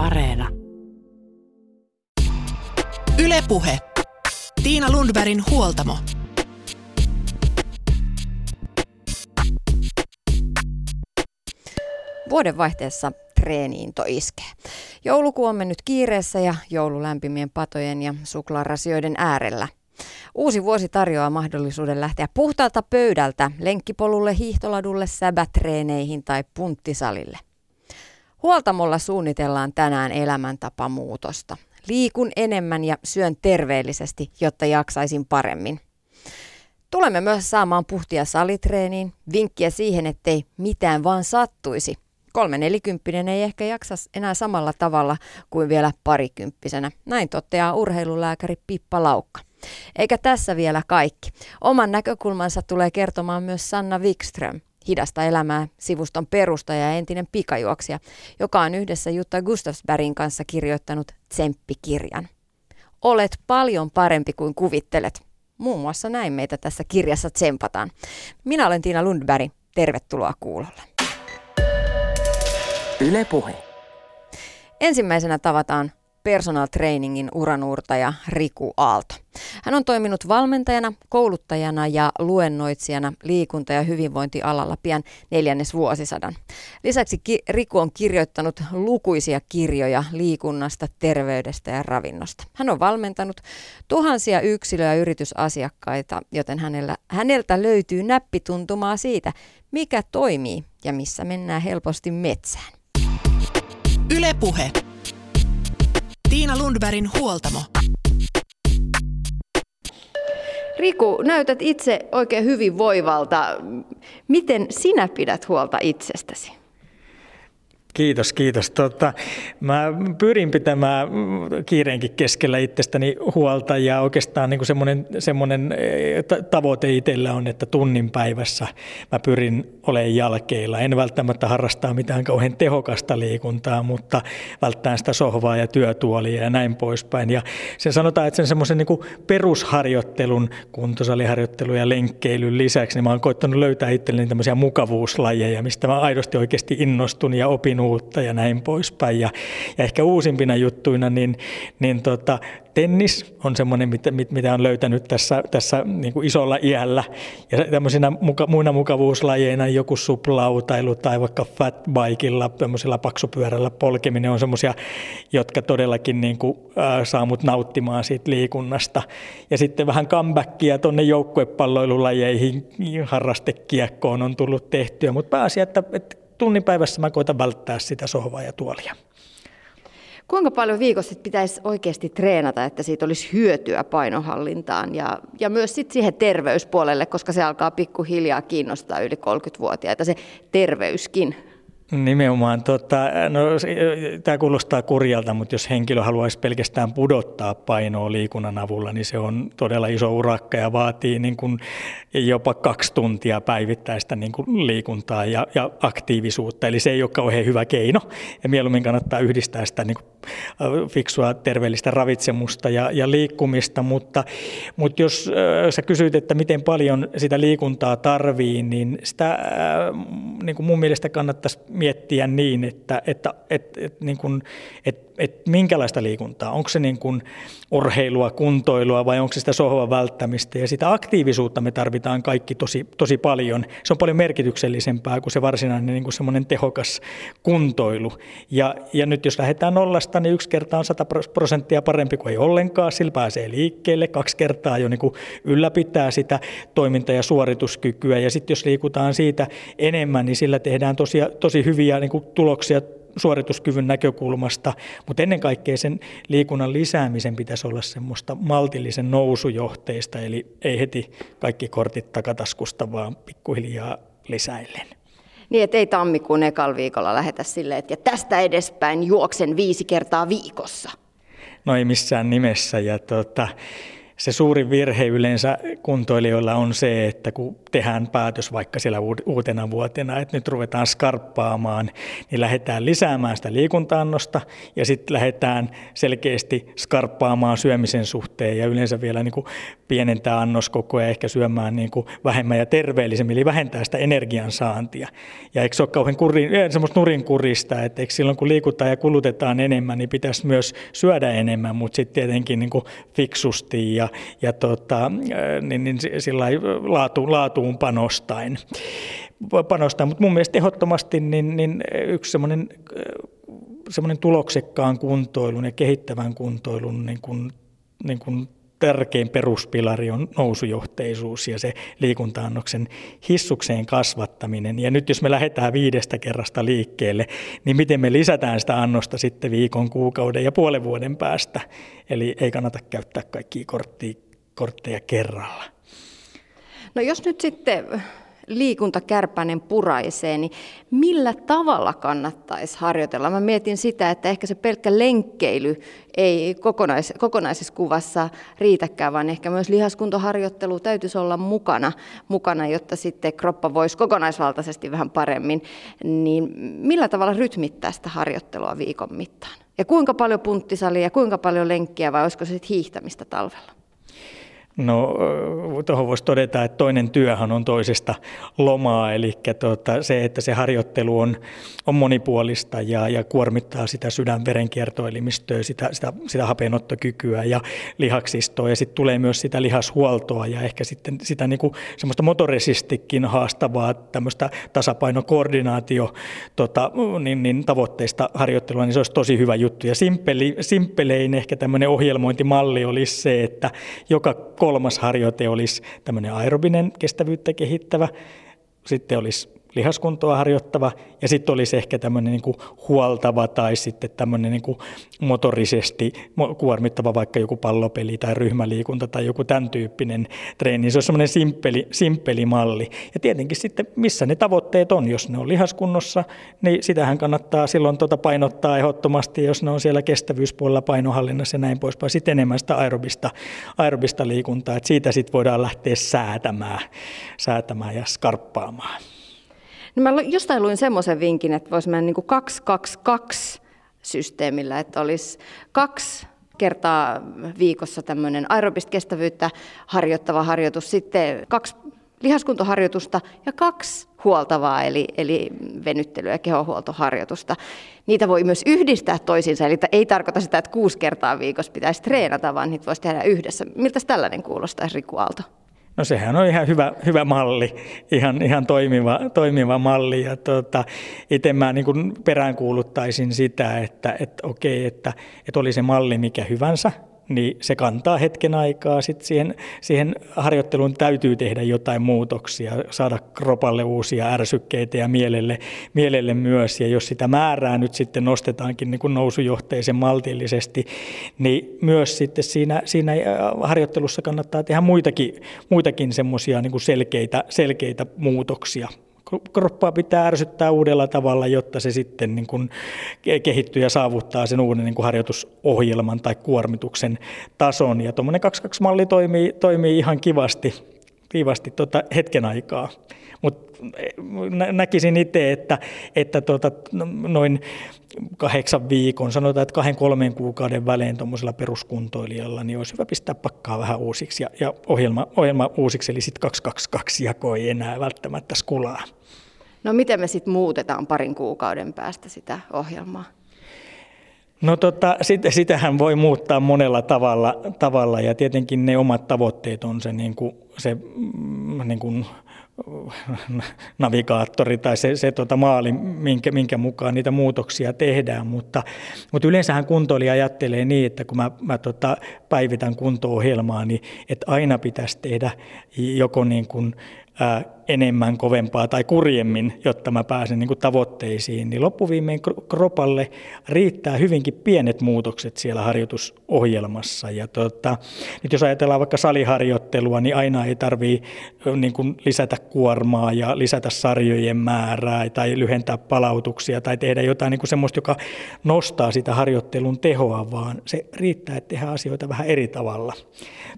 Areena. Ylepuhe. Tiina Lundbergin huoltamo. Vuodenvaihteessa treeniinto iskee. Joulukuu on mennyt kiireessä ja joululämpimien patojen ja suklaarasioiden äärellä. Uusi vuosi tarjoaa mahdollisuuden lähteä puhtaalta pöydältä lenkkipolulle, hiihtoladulle, säbätreeneihin tai punttisalille. Huoltamolla suunnitellaan tänään elämäntapamuutosta. Liikun enemmän ja syön terveellisesti, jotta jaksaisin paremmin. Tulemme myös saamaan puhtia salitreeniin, vinkkiä siihen, ettei mitään vaan sattuisi. Kolme nelikymppinen ei ehkä jaksa enää samalla tavalla kuin vielä parikymppisenä. Näin toteaa urheilulääkäri Pippa Laukka. Eikä tässä vielä kaikki. Oman näkökulmansa tulee kertomaan myös Sanna Wikström, hidasta elämää sivuston perustaja ja entinen pikajuoksija, joka on yhdessä Jutta Gustafsbergin kanssa kirjoittanut Tsemppikirjan. Olet paljon parempi kuin kuvittelet. Muun muassa näin meitä tässä kirjassa tsempataan. Minä olen Tiina Lundberg. Tervetuloa kuulolle. Yle Puhe. Ensimmäisenä tavataan personal trainingin uranuurtaja Riku Aalto. Hän on toiminut valmentajana, kouluttajana ja luennoitsijana liikunta- ja hyvinvointialalla pian neljännes vuosisadan. Lisäksi ki- Riku on kirjoittanut lukuisia kirjoja liikunnasta, terveydestä ja ravinnosta. Hän on valmentanut tuhansia yksilö- ja yritysasiakkaita, joten hänellä, häneltä löytyy näppituntumaa siitä, mikä toimii ja missä mennään helposti metsään. Ylepuhe. Tiina Lundbergin huoltamo. Riku, näytät itse oikein hyvin voivalta. Miten sinä pidät huolta itsestäsi? Kiitos, kiitos. Tota, mä pyrin pitämään kiireenkin keskellä itsestäni huolta ja oikeastaan niin semmoinen, semmoinen eh, tavoite itsellä on, että tunnin päivässä mä pyrin olemaan jalkeilla. En välttämättä harrastaa mitään kauhean tehokasta liikuntaa, mutta välttää sitä sohvaa ja työtuolia ja näin poispäin. Ja sen sanotaan, että sen semmoisen niin perusharjoittelun, kuntosaliharjoittelun ja lenkkeilyn lisäksi, niin mä oon koittanut löytää itselleni tämmöisiä mukavuuslajeja, mistä mä aidosti oikeasti innostun ja opin uutta ja näin poispäin. Ja, ja ehkä uusimpina juttuina, niin, niin tota, tennis on semmoinen, mitä, mitä on löytänyt tässä, tässä niin kuin isolla iällä. Ja tämmöisinä muka, muina mukavuuslajeina joku suplautailu tai vaikka fatbikeilla, tämmöisellä paksupyörällä polkeminen on semmoisia, jotka todellakin niin kuin, äh, saa mut nauttimaan siitä liikunnasta. Ja sitten vähän comebackia tuonne joukkuepalloilulajeihin, harrastekiekkoon on tullut tehtyä, mutta pääasia, että, että tunnin päivässä mä koitan välttää sitä sohvaa ja tuolia. Kuinka paljon viikossa pitäisi oikeasti treenata, että siitä olisi hyötyä painohallintaan ja, ja myös sit siihen terveyspuolelle, koska se alkaa pikkuhiljaa kiinnostaa yli 30-vuotiaita, se terveyskin. Nimenomaan. Tota, no, tämä kuulostaa kurjalta, mutta jos henkilö haluaisi pelkästään pudottaa painoa liikunnan avulla, niin se on todella iso urakka ja vaatii niin kuin jopa kaksi tuntia päivittäistä niin kuin liikuntaa ja, ja aktiivisuutta. Eli se ei ole kauhean hyvä keino. Ja mieluummin kannattaa yhdistää sitä niin kuin fiksua terveellistä ravitsemusta ja, ja liikkumista. Mutta, mutta jos äh, sä kysyt, että miten paljon sitä liikuntaa tarvii, niin sitä äh, niin kuin mun mielestä kannattaisi miettiä niin, että, että, että, että, niin kuin, että että minkälaista liikuntaa, onko se niin kuin urheilua, kuntoilua vai onko se sitä sohvan välttämistä. Ja sitä aktiivisuutta me tarvitaan kaikki tosi, tosi paljon. Se on paljon merkityksellisempää kuin se varsinainen niin kuin semmoinen tehokas kuntoilu. Ja, ja nyt jos lähdetään nollasta, niin yksi kerta on 100 prosenttia parempi kuin ei ollenkaan. Sillä pääsee liikkeelle. Kaksi kertaa jo niin kuin ylläpitää sitä toiminta- ja suorituskykyä. Ja sitten jos liikutaan siitä enemmän, niin sillä tehdään tosi, tosi hyviä niin kuin tuloksia suorituskyvyn näkökulmasta, mutta ennen kaikkea sen liikunnan lisäämisen pitäisi olla semmoista maltillisen nousujohteista, eli ei heti kaikki kortit takataskusta, vaan pikkuhiljaa lisäillen. Niin, että ei tammikuun ekalla viikolla lähetä silleen, että tästä edespäin juoksen viisi kertaa viikossa. No ei missään nimessä. Ja tota, se suurin virhe yleensä kuntoilijoilla on se, että kun tehdään päätös vaikka siellä uutena vuotena, että nyt ruvetaan skarppaamaan, niin lähdetään lisäämään sitä liikuntaannosta ja sitten lähdetään selkeästi skarppaamaan syömisen suhteen ja yleensä vielä niin kuin pienentää annoskokoa ja ehkä syömään niin kuin vähemmän ja terveellisemmin, eli vähentää sitä energiansaantia. Ja eikö se ole kauhean kurin, eh, semmoista nurinkurista, että eikö silloin kun liikutaan ja kulutetaan enemmän, niin pitäisi myös syödä enemmän, mutta sitten tietenkin niin kuin fiksusti ja ja tota, niin, niin sillä laatu, laatuun panostain. panostain. Mutta mun mielestä ehdottomasti niin, niin yksi semmoinen semmoinen tuloksekkaan kuntoilun ja kehittävän kuntoilun niin kuin, niin kuin tärkein peruspilari on nousujohteisuus ja se liikuntaannoksen hissukseen kasvattaminen. Ja nyt jos me lähdetään viidestä kerrasta liikkeelle, niin miten me lisätään sitä annosta sitten viikon, kuukauden ja puolen vuoden päästä. Eli ei kannata käyttää kaikkia kortteja, kortteja kerralla. No jos nyt sitten liikuntakärpänen puraisee, niin millä tavalla kannattaisi harjoitella? Mä mietin sitä, että ehkä se pelkkä lenkkeily ei kokonais, kokonaisessa kuvassa riitäkään, vaan ehkä myös lihaskuntoharjoittelu täytyisi olla mukana, mukana jotta sitten kroppa voisi kokonaisvaltaisesti vähän paremmin. Niin millä tavalla rytmittää sitä harjoittelua viikon mittaan? Ja kuinka paljon punttisalia, kuinka paljon lenkkiä vai olisiko se sitten hiihtämistä talvella? No tuohon voisi todeta, että toinen työhän on toisesta lomaa, eli tuota, se, että se harjoittelu on, on monipuolista ja, ja kuormittaa sitä sydänverenkiertoelimistöä, sitä, sitä, sitä hapenottokykyä ja lihaksistoa ja sitten tulee myös sitä lihashuoltoa ja ehkä sitten sitä niin kuin semmoista motoresistikin haastavaa tämmöistä tasapainokoordinaatio tota, niin, niin tavoitteista harjoittelua, niin se olisi tosi hyvä juttu. Ja simppeli, simppelein ehkä tämmöinen ohjelmointimalli olisi se, että joka kolmas harjoite olisi tämmöinen aerobinen kestävyyttä kehittävä, sitten olisi lihaskuntoa harjoittava ja sitten olisi ehkä tämmöinen niin huoltava tai sitten tämmöinen niin motorisesti kuormittava vaikka joku pallopeli tai ryhmäliikunta tai joku tämän tyyppinen treeni. Se on semmoinen simppeli, simppeli malli. Ja tietenkin sitten missä ne tavoitteet on, jos ne on lihaskunnossa, niin sitähän kannattaa silloin tuota painottaa ehdottomasti, jos ne on siellä kestävyyspuolella painohallinnassa ja näin poispäin. Sitten enemmän sitä aerobista, aerobista liikuntaa, että siitä sitten voidaan lähteä säätämään, säätämään ja skarppaamaan. Niin mä jostain luin semmoisen vinkin, että voisi mennä niin kuin 222 systeemillä, että olisi kaksi kertaa viikossa tämmöinen aerobista kestävyyttä harjoittava harjoitus, sitten kaksi lihaskuntoharjoitusta ja kaksi huoltavaa, eli, eli venyttely- ja kehohuoltoharjoitusta. Niitä voi myös yhdistää toisiinsa, eli ei tarkoita sitä, että kuusi kertaa viikossa pitäisi treenata, vaan niitä voisi tehdä yhdessä. Miltä tällainen kuulostaisi, Riku Aalto? No sehän on ihan hyvä, hyvä malli, ihan, ihan toimiva, toimiva malli. Ja tuota, itse mä niin peräänkuuluttaisin sitä, että, että okei, että, että oli se malli mikä hyvänsä, niin se kantaa hetken aikaa. Sitten siihen, siihen harjoitteluun täytyy tehdä jotain muutoksia, saada kropalle uusia ärsykkeitä ja mielelle, mielelle myös. Ja jos sitä määrää nyt sitten nostetaankin niin kuin nousujohteisen maltillisesti, niin myös sitten siinä, siinä harjoittelussa kannattaa tehdä muitakin, muitakin semmoisia niin selkeitä, selkeitä muutoksia kroppaa pitää ärsyttää uudella tavalla, jotta se sitten niin kuin kehittyy ja saavuttaa sen uuden niin kuin harjoitusohjelman tai kuormituksen tason. Ja tuommoinen 2-2-malli toimii, toimii ihan kivasti, kivasti tota hetken aikaa. Mutta näkisin itse, että, että tota, noin kahdeksan viikon, sanotaan, että kahden kolmen kuukauden välein tuommoisella peruskuntoilijalla, niin olisi hyvä pistää pakkaa vähän uusiksi ja, ja ohjelma, ohjelma uusiksi, eli sitten 222 jako ei enää välttämättä skulaa. No miten me sitten muutetaan parin kuukauden päästä sitä ohjelmaa? No tota, sit, sitähän voi muuttaa monella tavalla, tavalla ja tietenkin ne omat tavoitteet on se, niin kuin, se mm, niin kuin, navigaattori tai se, se tota maali, minkä, minkä mukaan niitä muutoksia tehdään, mutta, mutta yleensähän kuntoilija ajattelee niin, että kun mä, mä tota päivitän kunto-ohjelmaa, niin että aina pitäisi tehdä joko niin kuin enemmän, kovempaa tai kurjemmin, jotta mä pääsen niin kuin tavoitteisiin, niin loppuviimein kropalle riittää hyvinkin pienet muutokset siellä harjoitusohjelmassa. Ja tota, nyt jos ajatellaan vaikka saliharjoittelua, niin aina ei tarvitse niin lisätä kuormaa ja lisätä sarjojen määrää tai lyhentää palautuksia tai tehdä jotain niin kuin semmoista, joka nostaa sitä harjoittelun tehoa, vaan se riittää, että tehdään asioita vähän eri tavalla.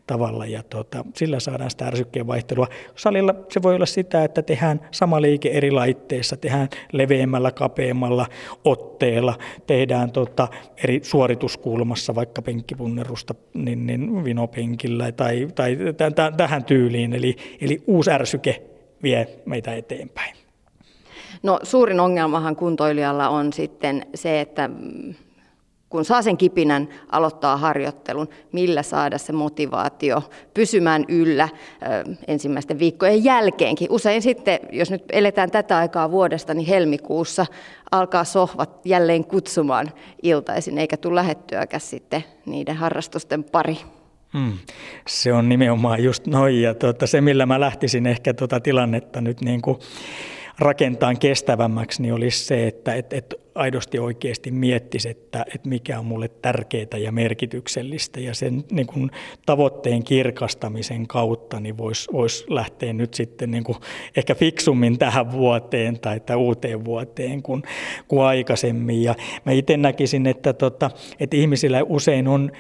tavalla ja tota, sillä saadaan sitä ärsykkeen vaihtelua. Salilla se voi olla sitä, että tehdään sama liike eri laitteissa, tehdään leveämmällä, kapeammalla otteella, tehdään tota eri suorituskulmassa, vaikka penkkipunnerusta niin, niin vinopenkillä tai, tai t- tähän tyyliin. Eli, eli uusi ärsyke vie meitä eteenpäin. No suurin ongelmahan kuntoilijalla on sitten se, että kun saa sen kipinän, aloittaa harjoittelun, millä saada se motivaatio pysymään yllä ensimmäisten viikkojen jälkeenkin. Usein sitten, jos nyt eletään tätä aikaa vuodesta, niin helmikuussa alkaa sohvat jälleen kutsumaan iltaisin, eikä tule lähettyäkään sitten niiden harrastusten pari. Hmm. Se on nimenomaan just noin. Ja tuota, se, millä mä lähtisin ehkä tuota tilannetta nyt niin kuin rakentaa kestävämmäksi, niin olisi se, että et, et aidosti oikeasti miettisi, että, että mikä on mulle tärkeää ja merkityksellistä. Ja sen niin kuin, tavoitteen kirkastamisen kautta niin voisi vois lähteä nyt sitten niin kuin, ehkä fiksummin tähän vuoteen tai että uuteen vuoteen kuin, kuin aikaisemmin. Ja mä itse näkisin, että, tota, että ihmisillä usein on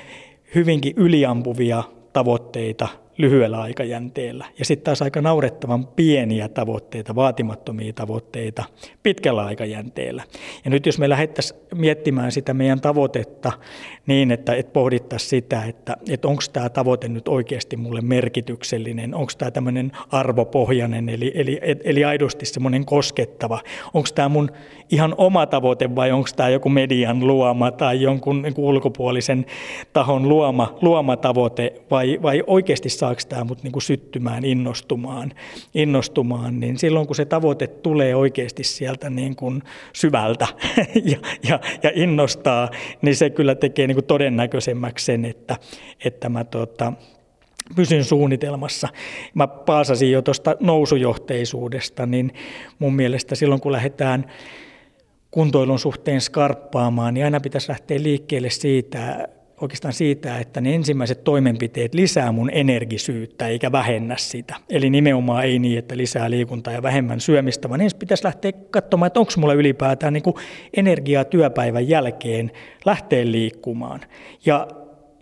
hyvinkin yliampuvia tavoitteita – lyhyellä aikajänteellä. Ja sitten taas aika naurettavan pieniä tavoitteita, vaatimattomia tavoitteita pitkällä aikajänteellä. Ja nyt jos me lähdettäisiin miettimään sitä meidän tavoitetta niin, että, että pohdittaisiin sitä, että, että onko tämä tavoite nyt oikeasti mulle merkityksellinen, onko tämä tämmöinen arvopohjainen, eli, eli, eli aidosti semmoinen koskettava, onko tämä mun ihan oma tavoite vai onko tämä joku median luoma tai jonkun niin ulkopuolisen tahon luoma, luoma tavoite vai, vai oikeasti saako tämä mut niin kuin syttymään, innostumaan, innostumaan, niin silloin kun se tavoite tulee oikeasti sieltä niin kuin syvältä ja, ja, ja innostaa, niin se kyllä tekee niin kuin todennäköisemmäksi sen, että, että mä tota, pysyn suunnitelmassa. Mä paasasin jo tuosta nousujohteisuudesta, niin mun mielestä silloin kun lähdetään kuntoilun suhteen skarppaamaan, niin aina pitäisi lähteä liikkeelle siitä, oikeastaan siitä, että ne ensimmäiset toimenpiteet lisää mun energisyyttä eikä vähennä sitä. Eli nimenomaan ei niin, että lisää liikuntaa ja vähemmän syömistä, vaan ensin pitäisi lähteä katsomaan, että onko mulla ylipäätään niin energiaa työpäivän jälkeen lähteä liikkumaan. Ja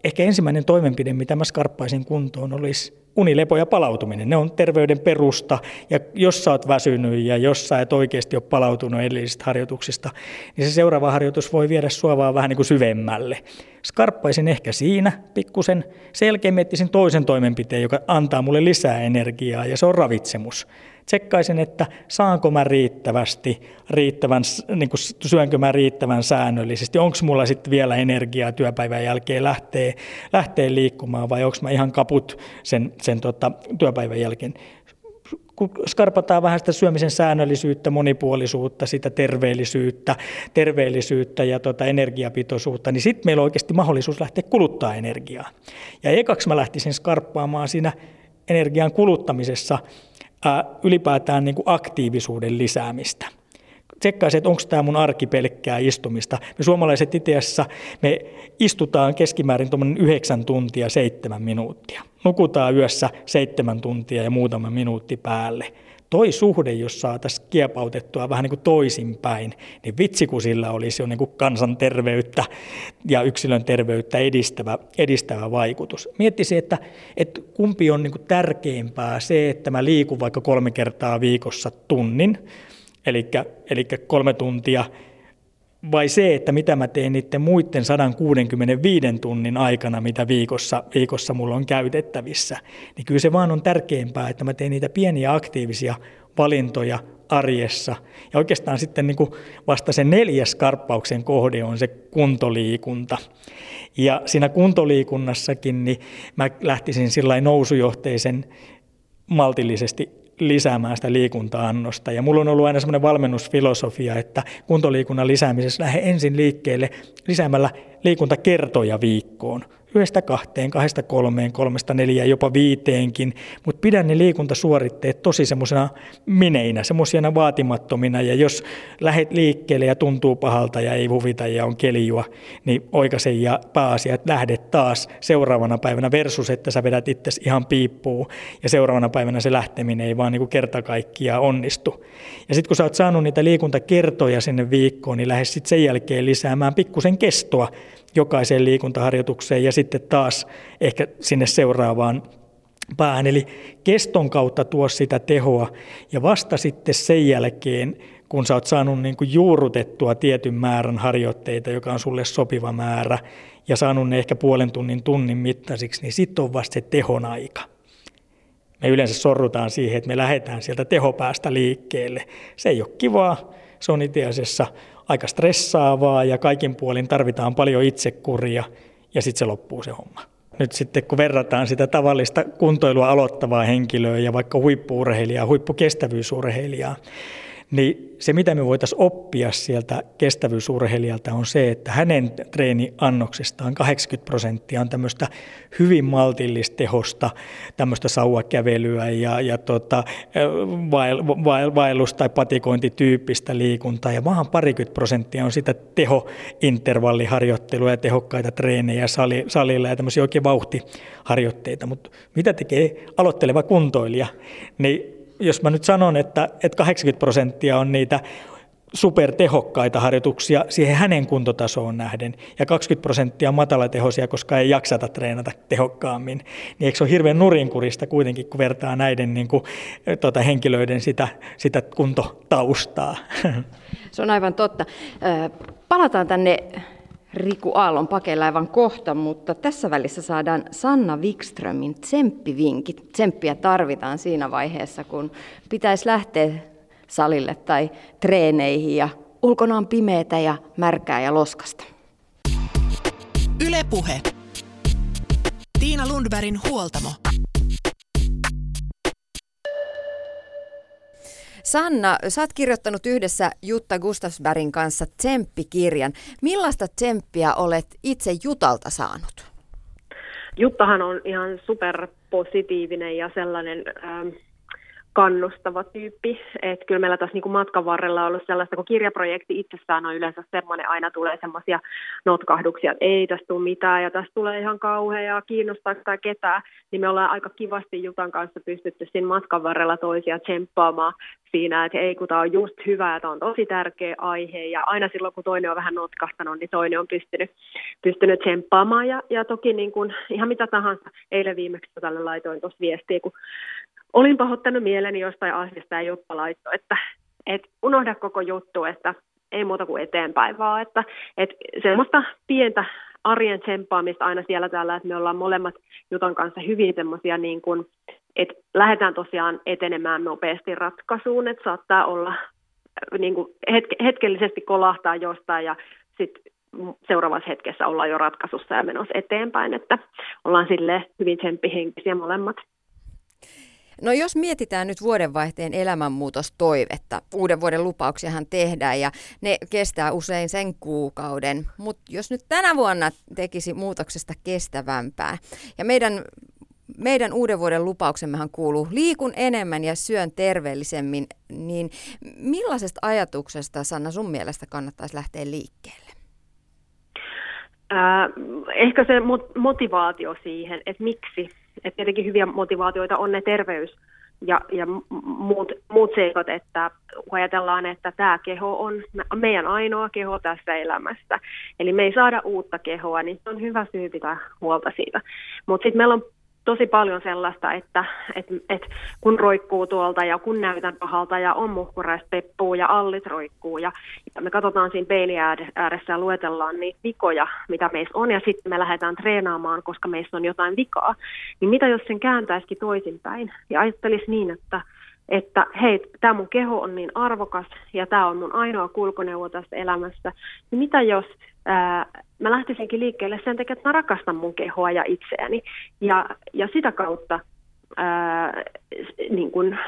ehkä ensimmäinen toimenpide, mitä mä skarppaisin kuntoon, olisi unilepo ja palautuminen, ne on terveyden perusta. Ja jos sä oot väsynyt ja jos sä et oikeasti ole palautunut edellisistä harjoituksista, niin se seuraava harjoitus voi viedä sua vaan vähän niin kuin syvemmälle. Skarppaisin ehkä siinä pikkusen. Sen jälkeen miettisin toisen toimenpiteen, joka antaa mulle lisää energiaa, ja se on ravitsemus tsekkaisin, että saanko mä riittävästi, riittävän, niin kuin syönkö mä riittävän säännöllisesti, onko mulla sitten vielä energiaa työpäivän jälkeen lähtee, lähtee liikkumaan vai onko mä ihan kaput sen, sen tota, työpäivän jälkeen kun skarpataan vähän sitä syömisen säännöllisyyttä, monipuolisuutta, sitä terveellisyyttä, terveellisyyttä ja tota energiapitoisuutta, niin sitten meillä on oikeasti mahdollisuus lähteä kuluttaa energiaa. Ja ekaksi mä lähtisin skarppaamaan siinä energian kuluttamisessa ylipäätään niin kuin aktiivisuuden lisäämistä. Tsekkaisin, että onko tämä mun arki pelkkää istumista. Me suomalaiset itse asiassa, me istutaan keskimäärin tuommoinen yhdeksän tuntia seitsemän minuuttia. Nukutaan yössä seitsemän tuntia ja muutama minuutti päälle toi suhde, jos saataisiin kiepautettua vähän niin kuin toisinpäin, niin vitsi kun sillä olisi jo niin kuin kansanterveyttä ja yksilön terveyttä edistävä, edistävä vaikutus. Miettisi, että, että kumpi on niin kuin tärkeämpää se, että mä liikun vaikka kolme kertaa viikossa tunnin, eli, kolme tuntia vai se, että mitä mä teen niiden muiden 165 tunnin aikana, mitä viikossa, viikossa mulla on käytettävissä, niin kyllä se vaan on tärkeämpää, että mä teen niitä pieniä aktiivisia valintoja arjessa. Ja oikeastaan sitten niin kuin vasta se neljäs karppauksen kohde on se kuntoliikunta. Ja siinä kuntoliikunnassakin niin mä lähtisin sillä nousujohteisen maltillisesti lisäämään sitä liikunta-annosta. Ja mulla on ollut aina semmoinen valmennusfilosofia, että kuntoliikunnan lisäämisessä lähde ensin liikkeelle lisäämällä liikuntakertoja viikkoon. Yhdestä kahteen, kahdesta kolmeen, kolmesta neljään, jopa viiteenkin, mutta pidän ne liikuntasuoritteet tosi semmoisena mineinä, semmoisena vaatimattomina, ja jos lähet liikkeelle ja tuntuu pahalta ja ei huvita ja on kelijua, niin oikaise ja pääasia, että lähdet taas seuraavana päivänä versus, että sä vedät itse ihan piippuun, ja seuraavana päivänä se lähteminen ei vaan niin kuin kerta kaikkiaan onnistu. Ja sitten kun sä oot saanut niitä liikuntakertoja sinne viikkoon, niin lähde sitten sen jälkeen lisäämään pikkusen kestoa, jokaiseen liikuntaharjoitukseen ja sitten taas ehkä sinne seuraavaan päähän. Eli keston kautta tuo sitä tehoa ja vasta sitten sen jälkeen, kun sä oot saanut niin kuin juurrutettua tietyn määrän harjoitteita, joka on sulle sopiva määrä, ja saanut ne ehkä puolen tunnin tunnin mittaisiksi, niin sitten on vasta se tehon aika. Me yleensä sorrutaan siihen, että me lähdetään sieltä tehopäästä liikkeelle. Se ei ole kivaa, se on itse asiassa aika stressaavaa ja kaikin puolin tarvitaan paljon itsekuria ja sitten se loppuu se homma. Nyt sitten kun verrataan sitä tavallista kuntoilua aloittavaa henkilöä ja vaikka huippuurheilijaa, huippukestävyysurheilijaa, niin se, mitä me voitaisiin oppia sieltä kestävyysurheilijalta on se, että hänen treeniannoksestaan 80 prosenttia on tämmöistä hyvin maltillista tehosta, tämmöistä sauvakävelyä ja, ja tota, vael, vael, vaellus- tai patikointityyppistä liikuntaa. Ja vaan parikymmentä prosenttia on sitä tehointervalliharjoittelua ja tehokkaita treenejä sali, salilla ja tämmöisiä oikein vauhtiharjoitteita. Mutta mitä tekee aloitteleva kuntoilija? Niin jos mä nyt sanon, että, että 80 prosenttia on niitä supertehokkaita harjoituksia siihen hänen kuntotasoon nähden ja 20 prosenttia matalatehoisia, koska ei jaksata treenata tehokkaammin, niin eikö se ole hirveän nurinkurista kuitenkin, kun vertaa näiden niin kuin, tota, henkilöiden sitä, sitä kuntotaustaa? Se on aivan totta. Palataan tänne Riku Aallon pakeilla aivan kohta, mutta tässä välissä saadaan Sanna Wikströmin tsemppivinkit. Tsemppiä tarvitaan siinä vaiheessa, kun pitäisi lähteä salille tai treeneihin ja ulkona on pimeätä ja märkää ja loskasta. Ylepuhe. Tiina Lundbergin huoltamo. Sanna, sä oot kirjoittanut yhdessä Jutta Gustafsbergin kanssa tsemppikirjan. Millaista tsemppiä olet itse Jutalta saanut? Juttahan on ihan superpositiivinen ja sellainen... Ähm, kannustava tyyppi. Että kyllä meillä tässä niin matkan varrella on ollut sellaista, kun kirjaprojekti itsessään on yleensä semmoinen, aina tulee semmoisia notkahduksia, että ei tästä tule mitään ja tästä tulee ihan kauhea ja kiinnostaa tai ketään, niin me ollaan aika kivasti Jutan kanssa pystytty siinä matkan varrella toisia tsemppaamaan siinä, että ei kun tämä on just hyvä tämä on tosi tärkeä aihe. Ja aina silloin kun toinen on vähän notkahtanut, niin toinen on pystynyt, pystynyt tsemppaamaan. Ja, ja toki niin kuin, ihan mitä tahansa, eilen viimeksi tälle laitoin tuossa viestiä, kun olin pahoittanut mieleni jostain asiasta ja Jutta laittoi, että et unohda koko juttu, että ei muuta kuin eteenpäin vaan, että et semmoista pientä arjen tsemppaamista aina siellä täällä, että me ollaan molemmat Jutan kanssa hyvin semmoisia niin kuin, että lähdetään tosiaan etenemään nopeasti ratkaisuun, että saattaa olla niin kuin hetke, hetkellisesti kolahtaa jostain ja sitten seuraavassa hetkessä ollaan jo ratkaisussa ja menossa eteenpäin, että ollaan sille hyvin tsemppihenkisiä molemmat. No jos mietitään nyt vuodenvaihteen elämänmuutostoivetta, uuden vuoden lupauksiahan tehdään ja ne kestää usein sen kuukauden, mutta jos nyt tänä vuonna tekisi muutoksesta kestävämpää ja meidän meidän uuden vuoden lupauksemmehan kuuluu liikun enemmän ja syön terveellisemmin, niin millaisesta ajatuksesta Sanna sun mielestä kannattaisi lähteä liikkeelle? Äh, ehkä se motivaatio siihen, että miksi että tietenkin hyviä motivaatioita on ne terveys ja, ja muut, muut seikat, että ajatellaan, että tämä keho on meidän ainoa keho tässä elämässä, eli me ei saada uutta kehoa, niin se on hyvä syy pitää huolta siitä. Mutta sitten meillä on tosi paljon sellaista, että et, et kun roikkuu tuolta ja kun näytän pahalta ja on muhkuraista peppuu ja allit roikkuu ja, ja me katsotaan siinä peilin ääressä ja luetellaan niitä vikoja, mitä meissä on ja sitten me lähdetään treenaamaan, koska meissä on jotain vikaa, niin mitä jos sen kääntäisikin toisinpäin? Ja ajattelisi niin, että että hei, tämä mun keho on niin arvokas ja tämä on mun ainoa kulkuneuvo tässä elämässä, niin mitä jos ää, mä lähtisinkin liikkeelle sen takia, että mä rakastan mun kehoa ja itseäni. Ja, ja sitä kautta ää, niin kuin,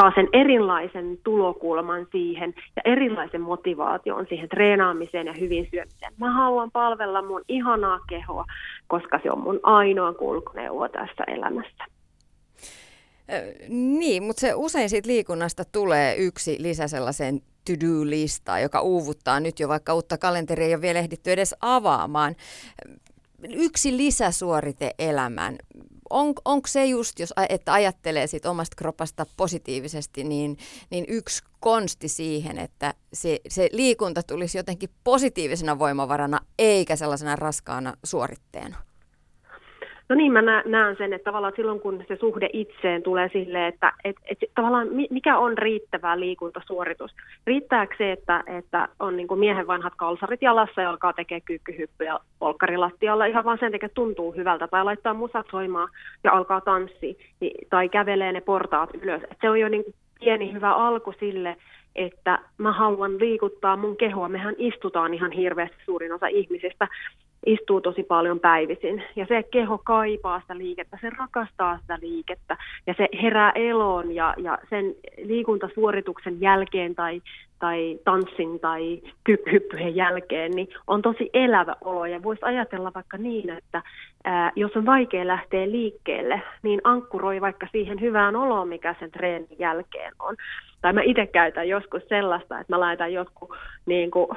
saa sen erilaisen tulokulman siihen ja erilaisen motivaation siihen treenaamiseen ja hyvin syömiseen. Mä haluan palvella mun ihanaa kehoa, koska se on mun ainoa kulkuneuvo tässä elämässä. Niin, mutta se usein siitä liikunnasta tulee yksi lisä sellaiseen to-do-listaan, joka uuvuttaa nyt jo, vaikka uutta kalenteria ei ole vielä ehditty edes avaamaan. Yksi lisäsuorite elämään. On, onko se just, jos, että ajattelee sit omasta kropasta positiivisesti, niin, niin yksi konsti siihen, että se, se liikunta tulisi jotenkin positiivisena voimavarana, eikä sellaisena raskaana suoritteena? No niin, mä näen sen, että tavallaan silloin kun se suhde itseen tulee silleen, että et, et, tavallaan mikä on riittävä liikuntasuoritus. Riittääkö se, että, että on niin miehen vanhat kalsarit jalassa ja alkaa tekemään kyykkyhyppyjä polkkarilattialla ihan vaan sen takia, että tuntuu hyvältä, tai laittaa musat soimaan ja alkaa tanssia, niin, tai kävelee ne portaat ylös. Et se on jo niin pieni hyvä alku sille, että mä haluan liikuttaa mun kehoa. Mehän istutaan ihan hirveästi suurin osa ihmisistä istuu tosi paljon päivisin. Ja se keho kaipaa sitä liikettä, se rakastaa sitä liikettä ja se herää eloon ja, ja sen liikuntasuorituksen jälkeen tai, tai tanssin tai hyppyjen jälkeen, niin on tosi elävä olo. Ja voisi ajatella vaikka niin, että ää, jos on vaikea lähteä liikkeelle, niin ankkuroi vaikka siihen hyvään oloon, mikä sen treenin jälkeen on. Tai mä itse käytän joskus sellaista, että mä laitan jotkut niin kuin,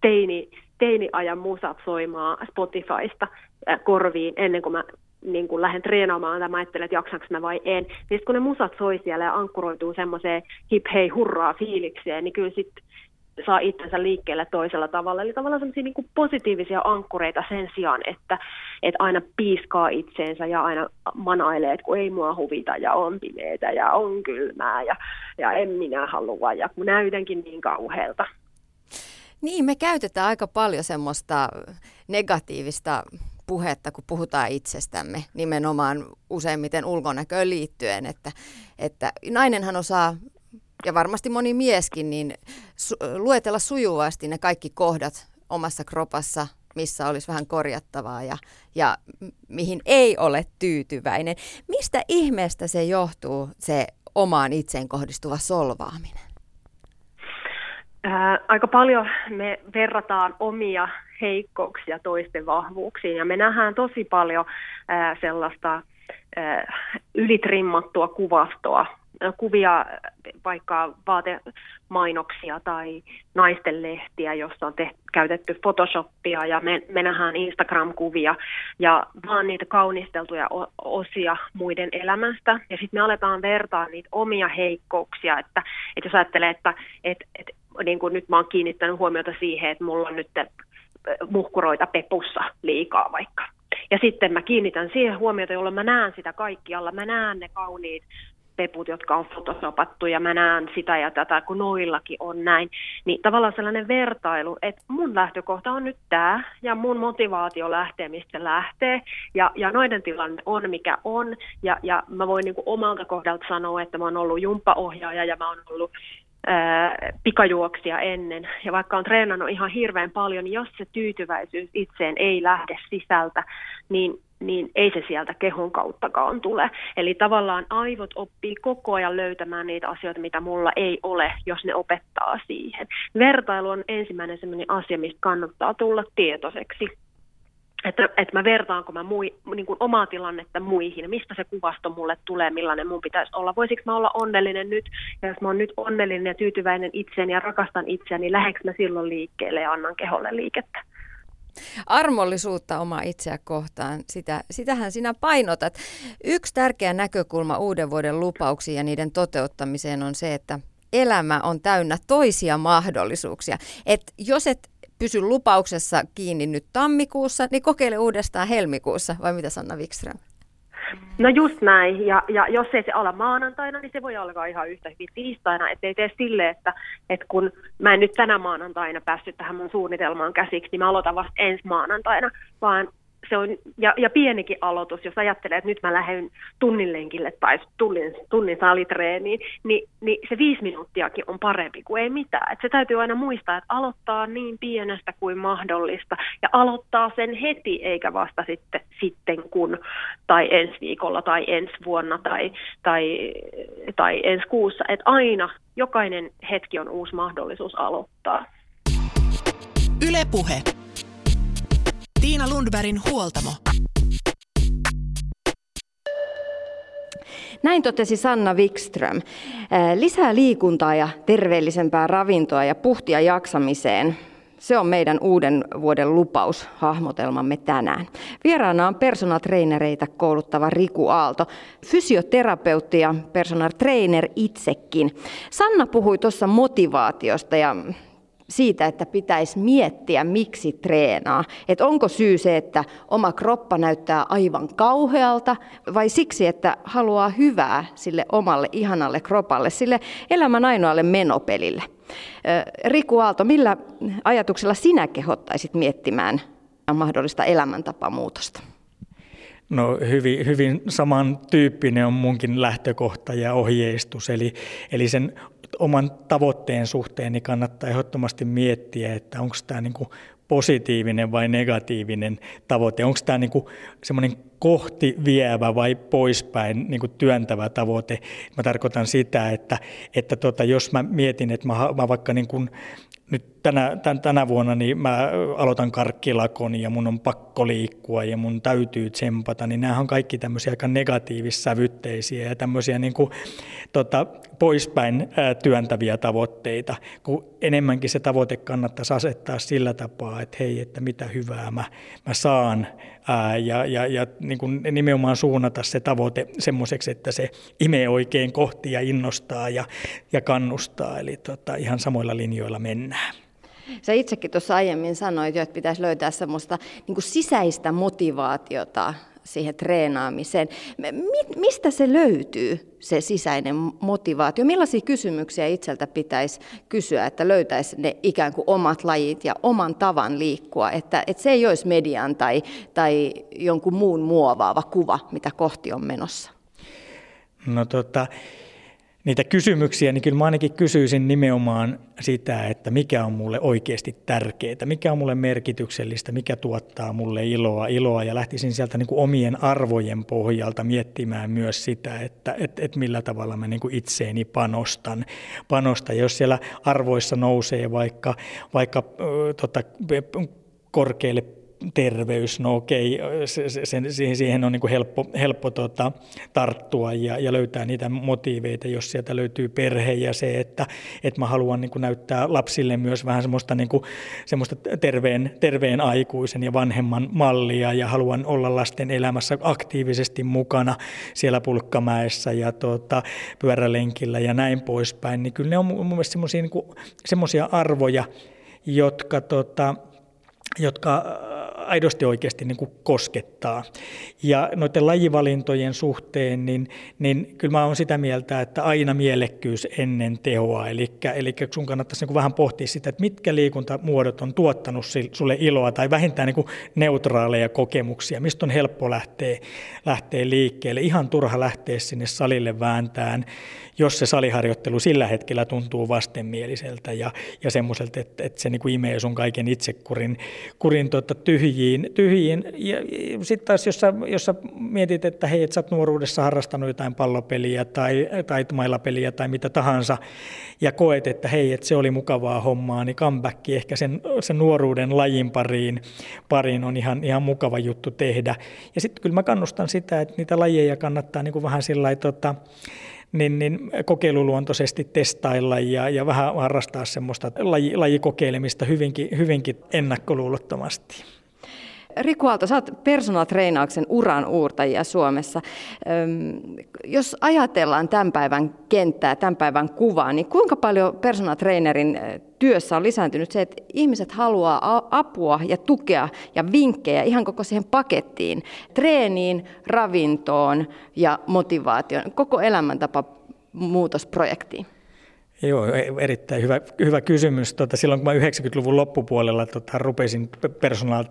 teini teiniajan musat soimaan Spotifysta äh, korviin ennen kuin mä niin kuin lähden treenaamaan tai mä ajattelen, että jaksanko mä vai en. Niin kun ne musat soi siellä ja ankkuroituu semmoiseen hip hei hurraa fiilikseen, niin kyllä sitten saa itsensä liikkeelle toisella tavalla. Eli tavallaan semmoisia niin positiivisia ankkureita sen sijaan, että, että aina piiskaa itseensä ja aina manailee, että kun ei mua huvita ja on pimeitä ja on kylmää ja, ja en minä halua ja kun näytänkin niin kauhealta. Niin, me käytetään aika paljon semmoista negatiivista puhetta, kun puhutaan itsestämme nimenomaan useimmiten ulkonäköön liittyen, että, että nainenhan osaa ja varmasti moni mieskin, niin su- luetella sujuvasti ne kaikki kohdat omassa kropassa, missä olisi vähän korjattavaa ja, ja mihin ei ole tyytyväinen. Mistä ihmeestä se johtuu, se omaan itseen kohdistuva solvaaminen? Aika paljon me verrataan omia heikkouksia toisten vahvuuksiin ja me nähdään tosi paljon sellaista ylitrimmattua kuvastoa, kuvia vaikka vaatemainoksia tai naisten lehtiä, jossa on tehty, käytetty Photoshopia ja me, me nähdään Instagram-kuvia ja vaan niitä kaunisteltuja osia muiden elämästä. Ja sitten me aletaan vertaa niitä omia heikkouksia, että, että jos ajattelee, että, että, että niin kuin nyt mä oon kiinnittänyt huomiota siihen, että mulla on nyt muhkuroita pepussa liikaa vaikka. Ja sitten mä kiinnitän siihen huomiota, jolloin mä näen sitä kaikkialla. Mä näen ne kauniit peput, jotka on fotosopattu ja mä näen sitä ja tätä, kun noillakin on näin. Niin tavallaan sellainen vertailu, että mun lähtökohta on nyt tämä ja mun motivaatio lähtee, mistä lähtee ja, ja noiden tilanne on mikä on ja, ja mä voin niin kuin omalta kohdalta sanoa, että mä oon ollut jumppaohjaaja ja mä oon ollut pikajuoksia ennen. Ja vaikka on treenannut ihan hirveän paljon, niin jos se tyytyväisyys itseen ei lähde sisältä, niin, niin ei se sieltä kehon kauttakaan tule. Eli tavallaan aivot oppii koko ajan löytämään niitä asioita, mitä mulla ei ole, jos ne opettaa siihen. Vertailu on ensimmäinen sellainen asia, mistä kannattaa tulla tietoiseksi että, että mä vertaanko mä mui, niin kuin omaa tilannetta muihin, mistä se kuvasto mulle tulee, millainen mun pitäisi olla. Voisiko mä olla onnellinen nyt, ja jos mä oon nyt onnellinen ja tyytyväinen itseäni ja rakastan itseäni, niin mä silloin liikkeelle ja annan keholle liikettä? Armollisuutta omaa itseä kohtaan, sitä, sitähän sinä painotat. Yksi tärkeä näkökulma uuden vuoden lupauksiin ja niiden toteuttamiseen on se, että elämä on täynnä toisia mahdollisuuksia. Et jos et pysy lupauksessa kiinni nyt tammikuussa, niin kokeile uudestaan helmikuussa, vai mitä Sanna Wikström? No just näin, ja, ja jos ei se ala maanantaina, niin se voi alkaa ihan yhtä hyvin tiistaina, ettei tee sille, että, että kun mä en nyt tänä maanantaina päässyt tähän mun suunnitelmaan käsiksi, niin mä aloitan vasta ensi maanantaina, vaan se on, ja, ja pienikin aloitus, jos ajattelee, että nyt mä lähden tunnin lenkille tai tunnin, tunnin salitreeniin, niin, niin se viisi minuuttiakin on parempi kuin ei mitään. Et se täytyy aina muistaa, että aloittaa niin pienestä kuin mahdollista ja aloittaa sen heti eikä vasta sitten, sitten kun tai ensi viikolla tai ensi vuonna tai, tai, tai ensi kuussa. Että aina jokainen hetki on uusi mahdollisuus aloittaa. Ylepuhe. Tiina Lundbergin huoltamo. Näin totesi Sanna Wikström. Lisää liikuntaa ja terveellisempää ravintoa ja puhtia jaksamiseen. Se on meidän uuden vuoden lupaus hahmotelmamme tänään. Vieraana on personal trainereita kouluttava Riku Aalto, fysioterapeutti ja personal trainer itsekin. Sanna puhui tuossa motivaatiosta ja siitä, että pitäisi miettiä, miksi treenaa. Että onko syy se, että oma kroppa näyttää aivan kauhealta, vai siksi, että haluaa hyvää sille omalle ihanalle kropalle, sille elämän ainoalle menopelille. Riku Aalto, millä ajatuksella sinä kehottaisit miettimään mahdollista elämäntapamuutosta? No hyvin, hyvin samantyyppinen on munkin lähtökohta ja ohjeistus. Eli, eli sen oman tavoitteen suhteen niin kannattaa ehdottomasti miettiä, että onko tämä niin positiivinen vai negatiivinen tavoite? Onko tämä niin semmoinen kohti vievä vai poispäin niin kuin työntävä tavoite? Mä tarkoitan sitä, että, että tota, jos mä mietin, että mä, mä vaikka niin kuin nyt tänä, tän, tänä vuonna niin mä aloitan karkkilakon ja mun on pakko liikkua ja mun täytyy tsempata, niin nämä on kaikki tämmöisiä aika negatiivissävytteisiä ja tämmöisiä niin kuin, tota, poispäin työntäviä tavoitteita, kun enemmänkin se tavoite kannattaisi asettaa sillä tapaa, että hei, että mitä hyvää mä, mä saan ää, ja, ja, ja niin kuin nimenomaan suunnata se tavoite semmoiseksi, että se imee oikein kohti ja innostaa ja, ja kannustaa, eli tota, ihan samoilla linjoilla mennään. Sä itsekin tuossa aiemmin sanoit jo, että pitäisi löytää semmoista niin kuin sisäistä motivaatiota siihen treenaamiseen. Mistä se löytyy, se sisäinen motivaatio? Millaisia kysymyksiä itseltä pitäisi kysyä, että löytäisi ne ikään kuin omat lajit ja oman tavan liikkua, että, että se ei olisi median tai, tai jonkun muun muovaava kuva, mitä kohti on menossa? No tota, niitä kysymyksiä, niin kyllä mä ainakin kysyisin nimenomaan sitä, että mikä on mulle oikeasti tärkeää, mikä on mulle merkityksellistä, mikä tuottaa mulle iloa, iloa ja lähtisin sieltä niin kuin omien arvojen pohjalta miettimään myös sitä, että et, et millä tavalla mä niin kuin itseeni panostan. panostan. Jos siellä arvoissa nousee vaikka, vaikka äh, tota, korkealle terveys, no okei, se, siihen on niin kuin helppo, helppo tota, tarttua ja, ja löytää niitä motiiveita, jos sieltä löytyy perhe ja se, että, että mä haluan niin kuin näyttää lapsille myös vähän semmoista, niin kuin, semmoista terveen, terveen aikuisen ja vanhemman mallia ja haluan olla lasten elämässä aktiivisesti mukana siellä pulkkamäessä ja tota, pyörälenkillä ja näin poispäin, niin kyllä ne on mun mielestä semmoisia niin arvoja, jotka, tota, jotka aidosti oikeasti niin kuin koskettaa. Ja noiden lajivalintojen suhteen, niin, niin kyllä mä olen sitä mieltä, että aina mielekkyys ennen tehoa. Eli, eli sun kannattaisi niin kuin vähän pohtia sitä, että mitkä liikuntamuodot on tuottanut sulle iloa tai vähintään niin kuin neutraaleja kokemuksia, mistä on helppo lähteä, lähteä liikkeelle. Ihan turha lähteä sinne salille vääntään jos se saliharjoittelu sillä hetkellä tuntuu vastenmieliseltä ja, ja semmoiselta, että, että se niin kuin imee sun kaiken itsekurin kurin, tota, tyhjiin. tyhjiin. Ja, ja sitten taas, jos sä, jos sä mietit, että hei, että sä oot nuoruudessa harrastanut jotain pallopeliä tai, tai mailapeliä tai mitä tahansa, ja koet, että hei, että se oli mukavaa hommaa, niin comeback ehkä sen, sen nuoruuden lajin pariin, pariin on ihan, ihan mukava juttu tehdä. Ja sitten kyllä mä kannustan sitä, että niitä lajeja kannattaa niin kuin vähän sillä tota, niin, niin kokeiluluontoisesti testailla ja, ja vähän harrastaa semmoista laji, lajikokeilemista hyvinkin, hyvinkin ennakkoluulottomasti. Riku Aalto, sä oot personal treenauksen uran uurtajia Suomessa. Jos ajatellaan tämän päivän kenttää, tämän päivän kuvaa, niin kuinka paljon personal trainerin työssä on lisääntynyt se, että ihmiset haluaa apua ja tukea ja vinkkejä ihan koko siihen pakettiin, treeniin, ravintoon ja motivaation, koko elämäntapa muutosprojektiin? Joo, e, erittäin hyvä, hyvä kysymys. Tota, silloin kun mä 90-luvun loppupuolella tota, rupesin personal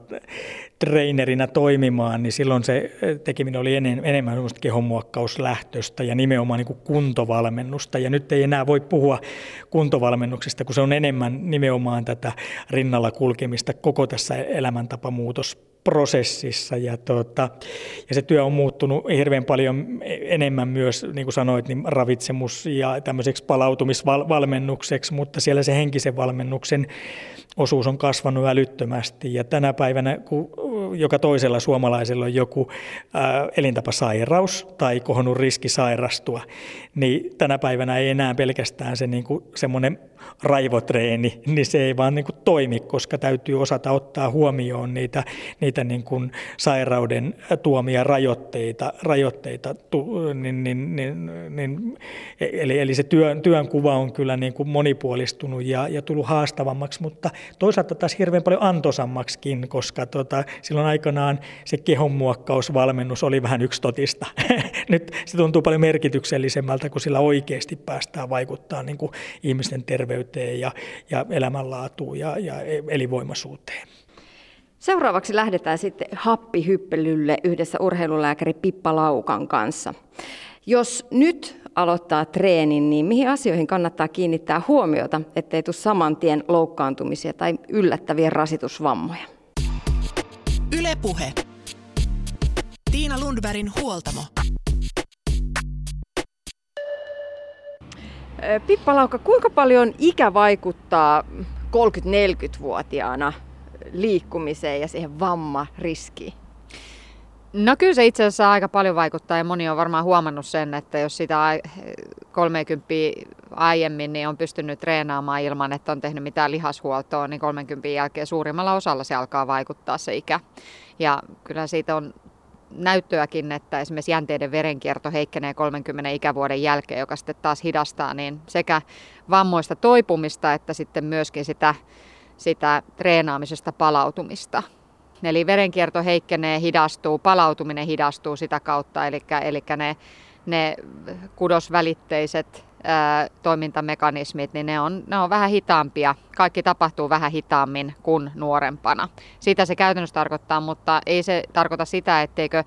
trainerina toimimaan, niin silloin se tekeminen oli enemmän semmoista kehonmuokkauslähtöstä ja nimenomaan niin kuin kuntovalmennusta. Ja nyt ei enää voi puhua kuntovalmennuksesta, kun se on enemmän nimenomaan tätä rinnalla kulkemista koko tässä elämäntapamuutos prosessissa ja, tuota, ja se työ on muuttunut hirveän paljon enemmän myös, niin kuin sanoit, niin ravitsemus ja tämmöiseksi palautumisvalmennukseksi, mutta siellä se henkisen valmennuksen osuus on kasvanut älyttömästi. Ja tänä päivänä, kun joka toisella suomalaisella on joku elintapasairaus tai kohonnut riski sairastua, niin tänä päivänä ei enää pelkästään se niin kuin semmoinen raivotreeni, niin se ei vaan niin kuin toimi, koska täytyy osata ottaa huomioon niitä, niitä niin kuin sairauden tuomia rajoitteita, rajoitteita niin, niin, niin, niin, eli, eli se työn, kuva on kyllä niin kuin monipuolistunut ja, ja tullut haastavammaksi, mutta toisaalta taas hirveän paljon antoisammaksikin, koska tota, silloin aikanaan se kehonmuokkausvalmennus oli vähän yksitotista. Nyt se tuntuu paljon merkityksellisemmältä, kun sillä oikeasti päästään vaikuttaa niin kuin ihmisten terveyteen ja, ja elämänlaatuun ja, ja elinvoimaisuuteen. Seuraavaksi lähdetään sitten happihyppelylle yhdessä urheilulääkäri Pippa Laukan kanssa. Jos nyt aloittaa treenin, niin mihin asioihin kannattaa kiinnittää huomiota, ettei tule saman tien loukkaantumisia tai yllättäviä rasitusvammoja? Ylepuhe. Tiina Lundbergin huoltamo. Pippa Lauka, kuinka paljon ikä vaikuttaa 30-40-vuotiaana liikkumiseen ja siihen vammariskiin? No kyllä se itse asiassa aika paljon vaikuttaa ja moni on varmaan huomannut sen, että jos sitä 30 aiemmin niin on pystynyt treenaamaan ilman, että on tehnyt mitään lihashuoltoa, niin 30 jälkeen suurimmalla osalla se alkaa vaikuttaa se ikä. Ja kyllä siitä on näyttöäkin, että esimerkiksi jänteiden verenkierto heikkenee 30 ikävuoden jälkeen, joka sitten taas hidastaa niin sekä vammoista toipumista että sitten myöskin sitä, sitä treenaamisesta palautumista. Eli verenkierto heikkenee, hidastuu, palautuminen hidastuu sitä kautta, eli, eli ne, ne kudosvälitteiset toimintamekanismit, niin ne on, ne on vähän hitaampia. Kaikki tapahtuu vähän hitaammin kuin nuorempana. Sitä se käytännössä tarkoittaa, mutta ei se tarkoita sitä, etteikö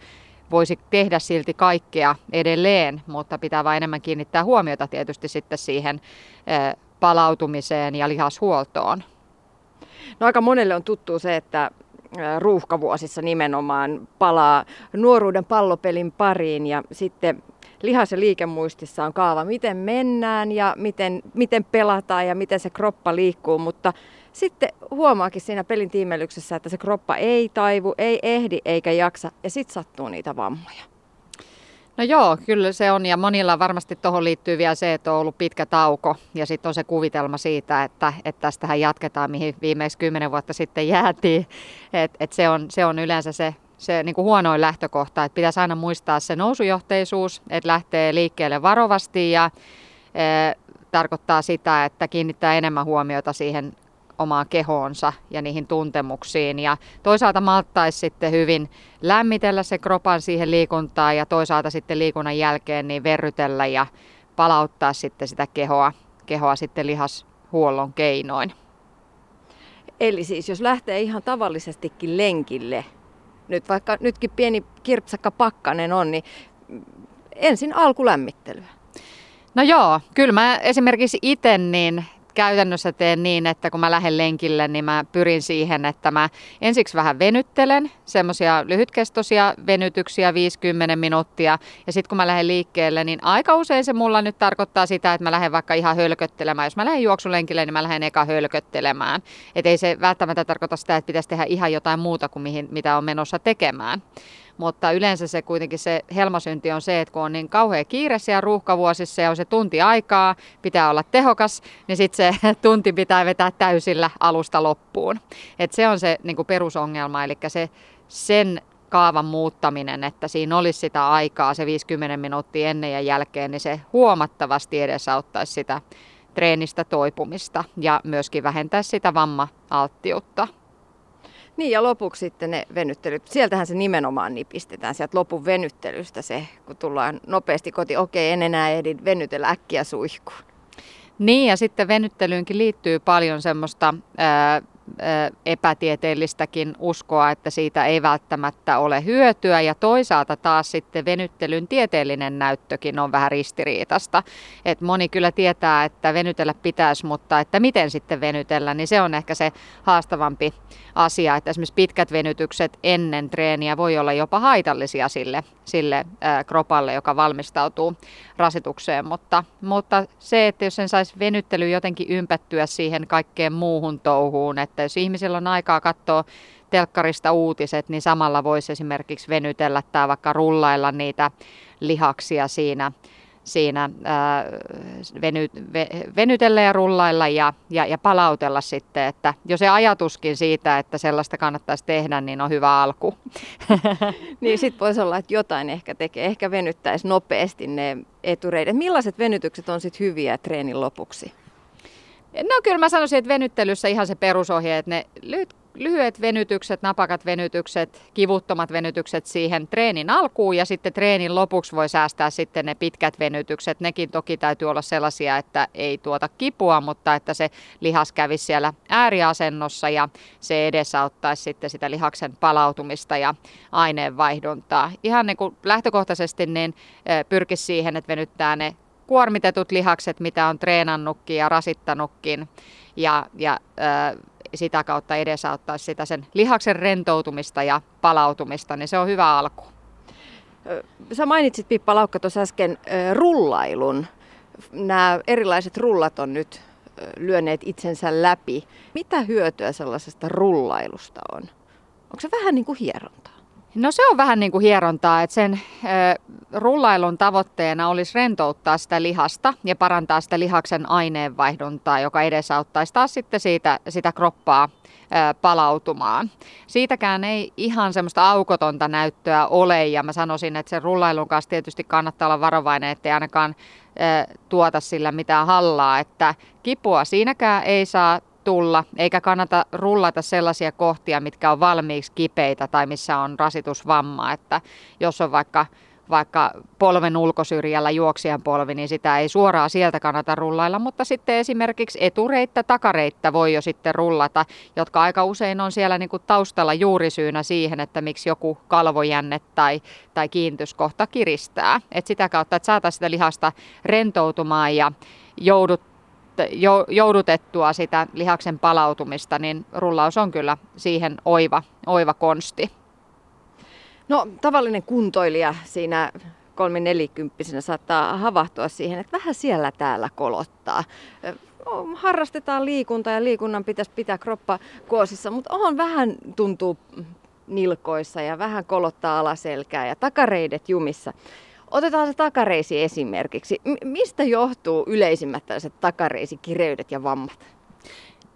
voisi tehdä silti kaikkea edelleen, mutta pitää vain enemmän kiinnittää huomiota tietysti sitten siihen palautumiseen ja lihashuoltoon. No aika monelle on tuttu se, että ruuhkavuosissa nimenomaan palaa nuoruuden pallopelin pariin ja sitten lihas- ja liikemuistissa on kaava, miten mennään ja miten, miten pelataan ja miten se kroppa liikkuu, mutta sitten huomaakin siinä pelin tiimelyksessä, että se kroppa ei taivu, ei ehdi eikä jaksa ja sitten sattuu niitä vammoja. No joo, kyllä se on ja monilla varmasti tuohon liittyy vielä se, että on ollut pitkä tauko ja sitten on se kuvitelma siitä, että, että tästähän jatketaan, mihin viimeksi kymmenen vuotta sitten jäätiin. Et, et se, on, se on yleensä se, se niin kuin huonoin lähtökohta, että pitäisi aina muistaa se nousujohteisuus, että lähtee liikkeelle varovasti ja e, tarkoittaa sitä, että kiinnittää enemmän huomiota siihen omaan kehoonsa ja niihin tuntemuksiin. Ja toisaalta malttaisi sitten hyvin lämmitellä se kropan siihen liikuntaan ja toisaalta sitten liikunnan jälkeen niin verrytellä ja palauttaa sitten sitä kehoa, kehoa sitten lihashuollon keinoin. Eli siis jos lähtee ihan tavallisestikin lenkille, nyt vaikka nytkin pieni kirpsakka pakkanen on, niin ensin alkulämmittelyä. No joo, kyllä mä esimerkiksi itse niin käytännössä teen niin, että kun mä lähden lenkille, niin mä pyrin siihen, että mä ensiksi vähän venyttelen, semmoisia lyhytkestoisia venytyksiä 50 minuuttia. Ja sitten kun mä lähden liikkeelle, niin aika usein se mulla nyt tarkoittaa sitä, että mä lähden vaikka ihan hölköttelemään. Jos mä lähden juoksulenkille, niin mä lähden eka hölköttelemään. Että ei se välttämättä tarkoita sitä, että pitäisi tehdä ihan jotain muuta kuin mihin, mitä on menossa tekemään mutta yleensä se kuitenkin se helmasynti on se, että kun on niin kauhean kiire siellä ruuhkavuosissa ja on se tunti aikaa, pitää olla tehokas, niin sitten se tunti pitää vetää täysillä alusta loppuun. Et se on se niin kuin perusongelma, eli se, sen kaavan muuttaminen, että siinä olisi sitä aikaa, se 50 minuuttia ennen ja jälkeen, niin se huomattavasti edesauttaisi sitä treenistä toipumista ja myöskin vähentää sitä vamma-alttiutta. Niin ja lopuksi sitten ne venyttelyt. Sieltähän se nimenomaan nipistetään sieltä lopun venyttelystä se, kun tullaan nopeasti kotiin. Okei, en enää ehdi venytellä äkkiä suihkuun. Niin ja sitten venyttelyynkin liittyy paljon semmoista ää, epätieteellistäkin uskoa, että siitä ei välttämättä ole hyötyä ja toisaalta taas sitten venyttelyn tieteellinen näyttökin on vähän ristiriitasta. Et moni kyllä tietää, että venytellä pitäisi, mutta että miten sitten venytellä, niin se on ehkä se haastavampi asia, että esimerkiksi pitkät venytykset ennen treeniä voi olla jopa haitallisia sille, sille kropalle, joka valmistautuu rasitukseen, mutta, mutta se, että jos sen saisi venyttely jotenkin ympättyä siihen kaikkeen muuhun touhuun, että jos ihmisillä on aikaa katsoa telkkarista uutiset, niin samalla voisi esimerkiksi venytellä tai vaikka rullailla niitä lihaksia siinä siinä ää, veny, ve, venytellä ja rullailla ja, ja, ja palautella sitten, että jo se ajatuskin siitä, että sellaista kannattaisi tehdä, niin on hyvä alku. niin sitten voisi olla, että jotain ehkä tekee, ehkä venyttäisi nopeasti ne etureidet. Millaiset venytykset on sitten hyviä treenin lopuksi? No kyllä mä sanoisin, että venyttelyssä ihan se perusohje, että ne lyhyt lyhyet venytykset, napakat venytykset, kivuttomat venytykset siihen treenin alkuun ja sitten treenin lopuksi voi säästää sitten ne pitkät venytykset. Nekin toki täytyy olla sellaisia, että ei tuota kipua, mutta että se lihas kävisi siellä ääriasennossa ja se edesauttaisi sitten sitä lihaksen palautumista ja aineenvaihduntaa. Ihan niin kuin lähtökohtaisesti niin pyrkisi siihen, että venyttää ne kuormitetut lihakset, mitä on treenannutkin ja rasittanutkin ja, ja sitä kautta edesauttaa sitä sen lihaksen rentoutumista ja palautumista, niin se on hyvä alku. Sä mainitsit Pippa Laukka tuossa äsken rullailun. Nämä erilaiset rullat on nyt lyöneet itsensä läpi. Mitä hyötyä sellaisesta rullailusta on? Onko se vähän niin kuin hierontaa? No se on vähän niin kuin hierontaa, että sen rullailun tavoitteena olisi rentouttaa sitä lihasta ja parantaa sitä lihaksen aineenvaihduntaa, joka edesauttaisi taas sitten siitä, sitä kroppaa palautumaan. Siitäkään ei ihan semmoista aukotonta näyttöä ole ja mä sanoisin, että sen rullailun kanssa tietysti kannattaa olla varovainen, ettei ainakaan tuota sillä mitään hallaa, että kipua siinäkään ei saa tulla, eikä kannata rullata sellaisia kohtia, mitkä on valmiiksi kipeitä tai missä on rasitusvamma, että jos on vaikka vaikka polven ulkosyrjällä juoksijan polvi, niin sitä ei suoraan sieltä kannata rullailla, mutta sitten esimerkiksi etureittä, takareittä voi jo sitten rullata, jotka aika usein on siellä niin kuin taustalla juurisyynä siihen, että miksi joku kalvojänne tai, tai kiintyskohta kiristää. Et sitä kautta, että saataisiin sitä lihasta rentoutumaan ja joudut joudutettua sitä lihaksen palautumista, niin rullaus on kyllä siihen oiva, oiva konsti. No tavallinen kuntoilija siinä kolminelikymppisenä saattaa havahtua siihen, että vähän siellä täällä kolottaa. Harrastetaan liikuntaa ja liikunnan pitäisi pitää kroppa kuosissa, mutta on vähän tuntuu nilkoissa ja vähän kolottaa alaselkää ja takareidet jumissa. Otetaan se takareisi esimerkiksi. M- mistä johtuu yleisimmät tällaiset takareisikireydet ja vammat?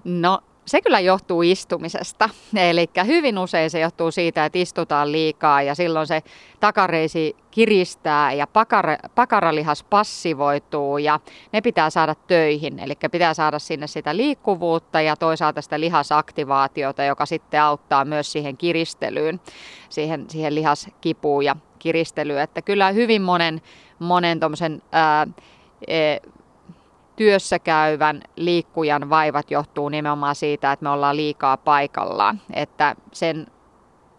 No se kyllä johtuu istumisesta. Eli hyvin usein se johtuu siitä, että istutaan liikaa ja silloin se takareisi kiristää ja pakara, pakaralihas passivoituu ja ne pitää saada töihin. Eli pitää saada sinne sitä liikkuvuutta ja toisaalta sitä lihasaktivaatiota, joka sitten auttaa myös siihen kiristelyyn, siihen, siihen lihaskipuun ja kiristelyyn. Että kyllä hyvin monen, monen tommosen, ää, e, työssä käyvän liikkujan vaivat johtuu nimenomaan siitä, että me ollaan liikaa paikallaan. Että sen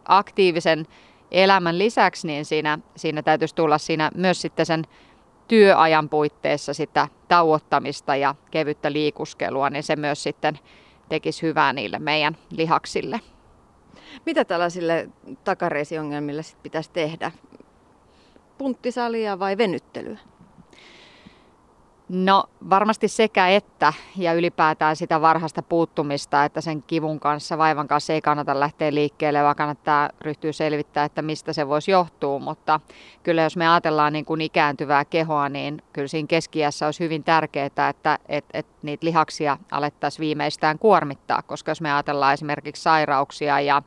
aktiivisen elämän lisäksi, niin siinä, siinä täytyisi tulla siinä myös sitten sen työajan puitteissa sitä tauottamista ja kevyttä liikuskelua, niin se myös sitten tekisi hyvää niille meidän lihaksille. Mitä tällaisille takareisiongelmille sit pitäisi tehdä? Punttisalia vai venyttelyä? No varmasti sekä että ja ylipäätään sitä varhaista puuttumista, että sen kivun kanssa, vaivan kanssa ei kannata lähteä liikkeelle, vaan kannattaa ryhtyä selvittämään, että mistä se voisi johtua. Mutta kyllä jos me ajatellaan niin kuin ikääntyvää kehoa, niin kyllä siinä keskiässä olisi hyvin tärkeää, että, että, että niitä lihaksia alettaisiin viimeistään kuormittaa, koska jos me ajatellaan esimerkiksi sairauksia ja,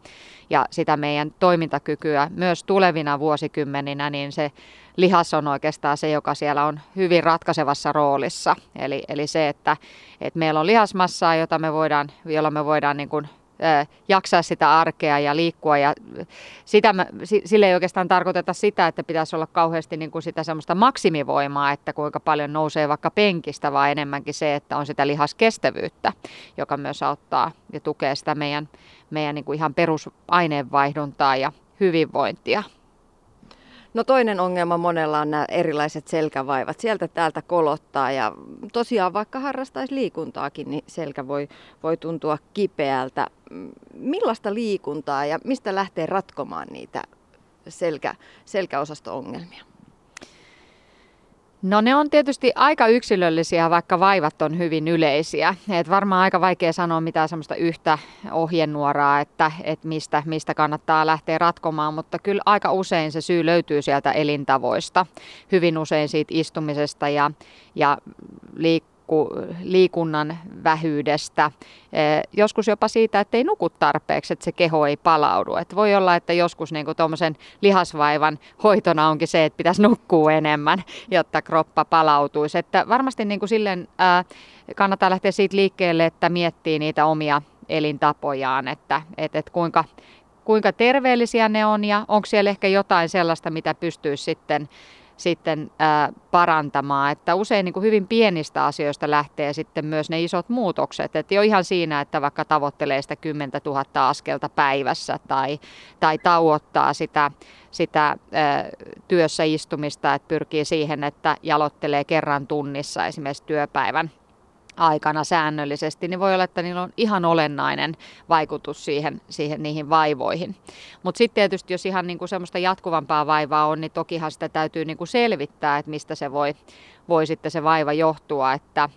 ja sitä meidän toimintakykyä myös tulevina vuosikymmeninä, niin se lihas on oikeastaan se, joka siellä on hyvin ratkaisevassa roolissa. Eli, eli se, että, että meillä on lihasmassaa, jota me voidaan, jolla me voidaan niin kuin jaksaa sitä arkea ja liikkua. Ja sitä, sille ei oikeastaan tarkoiteta sitä, että pitäisi olla kauheasti niin kuin sitä semmoista maksimivoimaa, että kuinka paljon nousee vaikka penkistä, vaan enemmänkin se, että on sitä lihaskestävyyttä, joka myös auttaa ja tukee sitä meidän, meidän niin kuin ihan perusaineenvaihduntaa ja hyvinvointia. No toinen ongelma monella on nämä erilaiset selkävaivat. Sieltä täältä kolottaa ja tosiaan vaikka harrastaisi liikuntaakin, niin selkä voi, voi tuntua kipeältä. Millaista liikuntaa ja mistä lähtee ratkomaan niitä selkä, selkäosasto-ongelmia? No ne on tietysti aika yksilöllisiä, vaikka vaivat on hyvin yleisiä. Et varmaan aika vaikea sanoa mitään semmoista yhtä ohjenuoraa, että, että mistä, mistä kannattaa lähteä ratkomaan, mutta kyllä aika usein se syy löytyy sieltä elintavoista. Hyvin usein siitä istumisesta ja, ja liikkumisesta liikunnan vähyydestä, eh, joskus jopa siitä, että ei nuku tarpeeksi, että se keho ei palaudu. Et voi olla, että joskus niin tuommoisen lihasvaivan hoitona onkin se, että pitäisi nukkua enemmän, jotta kroppa palautuisi. Että varmasti niin kuin silleen, ää, kannattaa lähteä siitä liikkeelle, että miettii niitä omia elintapojaan, että et, et kuinka, kuinka terveellisiä ne on ja onko siellä ehkä jotain sellaista, mitä pystyy sitten sitten ää, parantamaan. Että usein niin kuin hyvin pienistä asioista lähtee sitten myös ne isot muutokset. Että jo ihan siinä, että vaikka tavoittelee sitä 10 000 askelta päivässä tai, tai tauottaa sitä, sitä ää, työssä istumista, että pyrkii siihen, että jalottelee kerran tunnissa esimerkiksi työpäivän aikana säännöllisesti, niin voi olla, että niillä on ihan olennainen vaikutus siihen, siihen niihin vaivoihin. Mutta sitten tietysti, jos ihan niinku semmoista jatkuvampaa vaivaa on, niin tokihan sitä täytyy niinku selvittää, että mistä se voi, voi sitten se vaiva johtua, että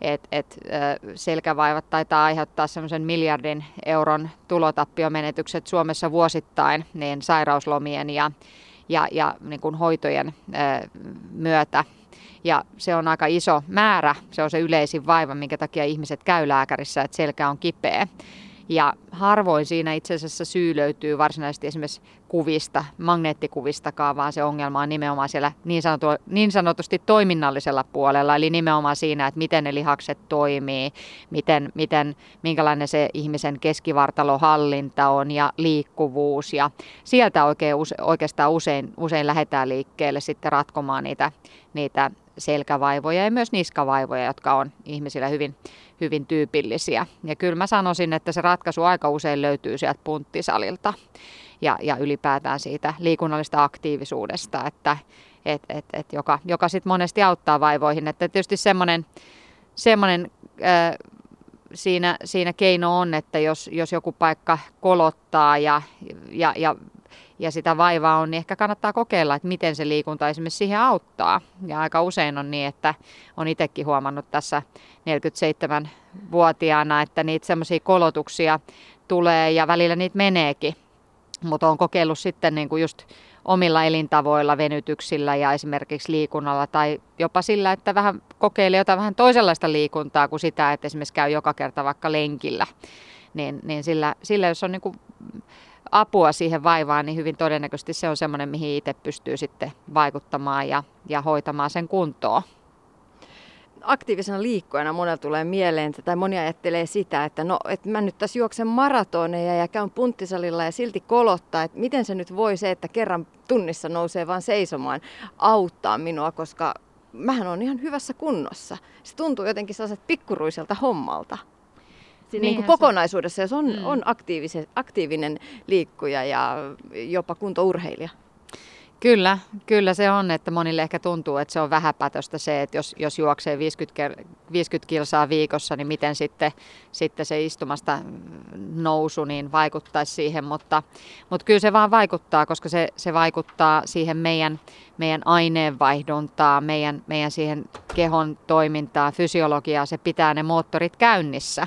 et, et, selkävaivat taitaa aiheuttaa semmoisen miljardin euron tulotappiomenetykset Suomessa vuosittain niin sairauslomien ja, ja, ja niin kuin hoitojen myötä ja se on aika iso määrä, se on se yleisin vaiva, minkä takia ihmiset käy lääkärissä, että selkä on kipeä. Ja harvoin siinä itse asiassa syy löytyy varsinaisesti esimerkiksi kuvista, magneettikuvistakaan, vaan se ongelma on nimenomaan siellä niin, sanotu, niin sanotusti toiminnallisella puolella, eli nimenomaan siinä, että miten ne lihakset toimii, miten, miten, minkälainen se ihmisen keskivartalohallinta on ja liikkuvuus. Ja sieltä oikein, oikeastaan usein, usein lähdetään liikkeelle sitten ratkomaan niitä, niitä selkävaivoja ja myös niskavaivoja, jotka on ihmisillä hyvin, hyvin tyypillisiä. Ja kyllä mä sanoisin, että se ratkaisu aika usein löytyy sieltä punttisalilta ja, ja ylipäätään siitä liikunnallisesta aktiivisuudesta, että et, et, et joka, joka sitten monesti auttaa vaivoihin. Että tietysti semmoinen, semmoinen äh, siinä, siinä keino on, että jos, jos joku paikka kolottaa ja, ja, ja ja sitä vaivaa on, niin ehkä kannattaa kokeilla, että miten se liikunta esimerkiksi siihen auttaa. Ja aika usein on niin, että on itsekin huomannut tässä 47-vuotiaana, että niitä semmoisia kolotuksia tulee ja välillä niitä meneekin. Mutta on kokeillut sitten niin kuin just omilla elintavoilla, venytyksillä ja esimerkiksi liikunnalla tai jopa sillä, että vähän kokeilee jotain vähän toisenlaista liikuntaa kuin sitä, että esimerkiksi käy joka kerta vaikka lenkillä. Niin, niin sillä, sillä, jos on niin kuin apua siihen vaivaan, niin hyvin todennäköisesti se on semmoinen, mihin itse pystyy sitten vaikuttamaan ja, ja hoitamaan sen kuntoon. Aktiivisena liikkujana monella tulee mieleen, tai moni ajattelee sitä, että no, että mä nyt tässä juoksen maratoneja ja käyn punttisalilla ja silti kolottaa, että miten se nyt voi se, että kerran tunnissa nousee vaan seisomaan, auttaa minua, koska mähän on ihan hyvässä kunnossa. Se tuntuu jotenkin sellaiselta pikkuruiselta hommalta niin kuin kokonaisuudessa, jos on, mm. on aktiivinen liikkuja ja jopa kuntourheilija. Kyllä, kyllä se on, että monille ehkä tuntuu, että se on vähäpätöstä se, että jos, jos juoksee 50, 50 kilsaa viikossa, niin miten sitten, sitten se istumasta nousu niin vaikuttaisi siihen, mutta, mutta kyllä se vaan vaikuttaa, koska se, se vaikuttaa siihen meidän, meidän aineenvaihduntaa, meidän, meidän siihen kehon toimintaa, fysiologiaa, se pitää ne moottorit käynnissä.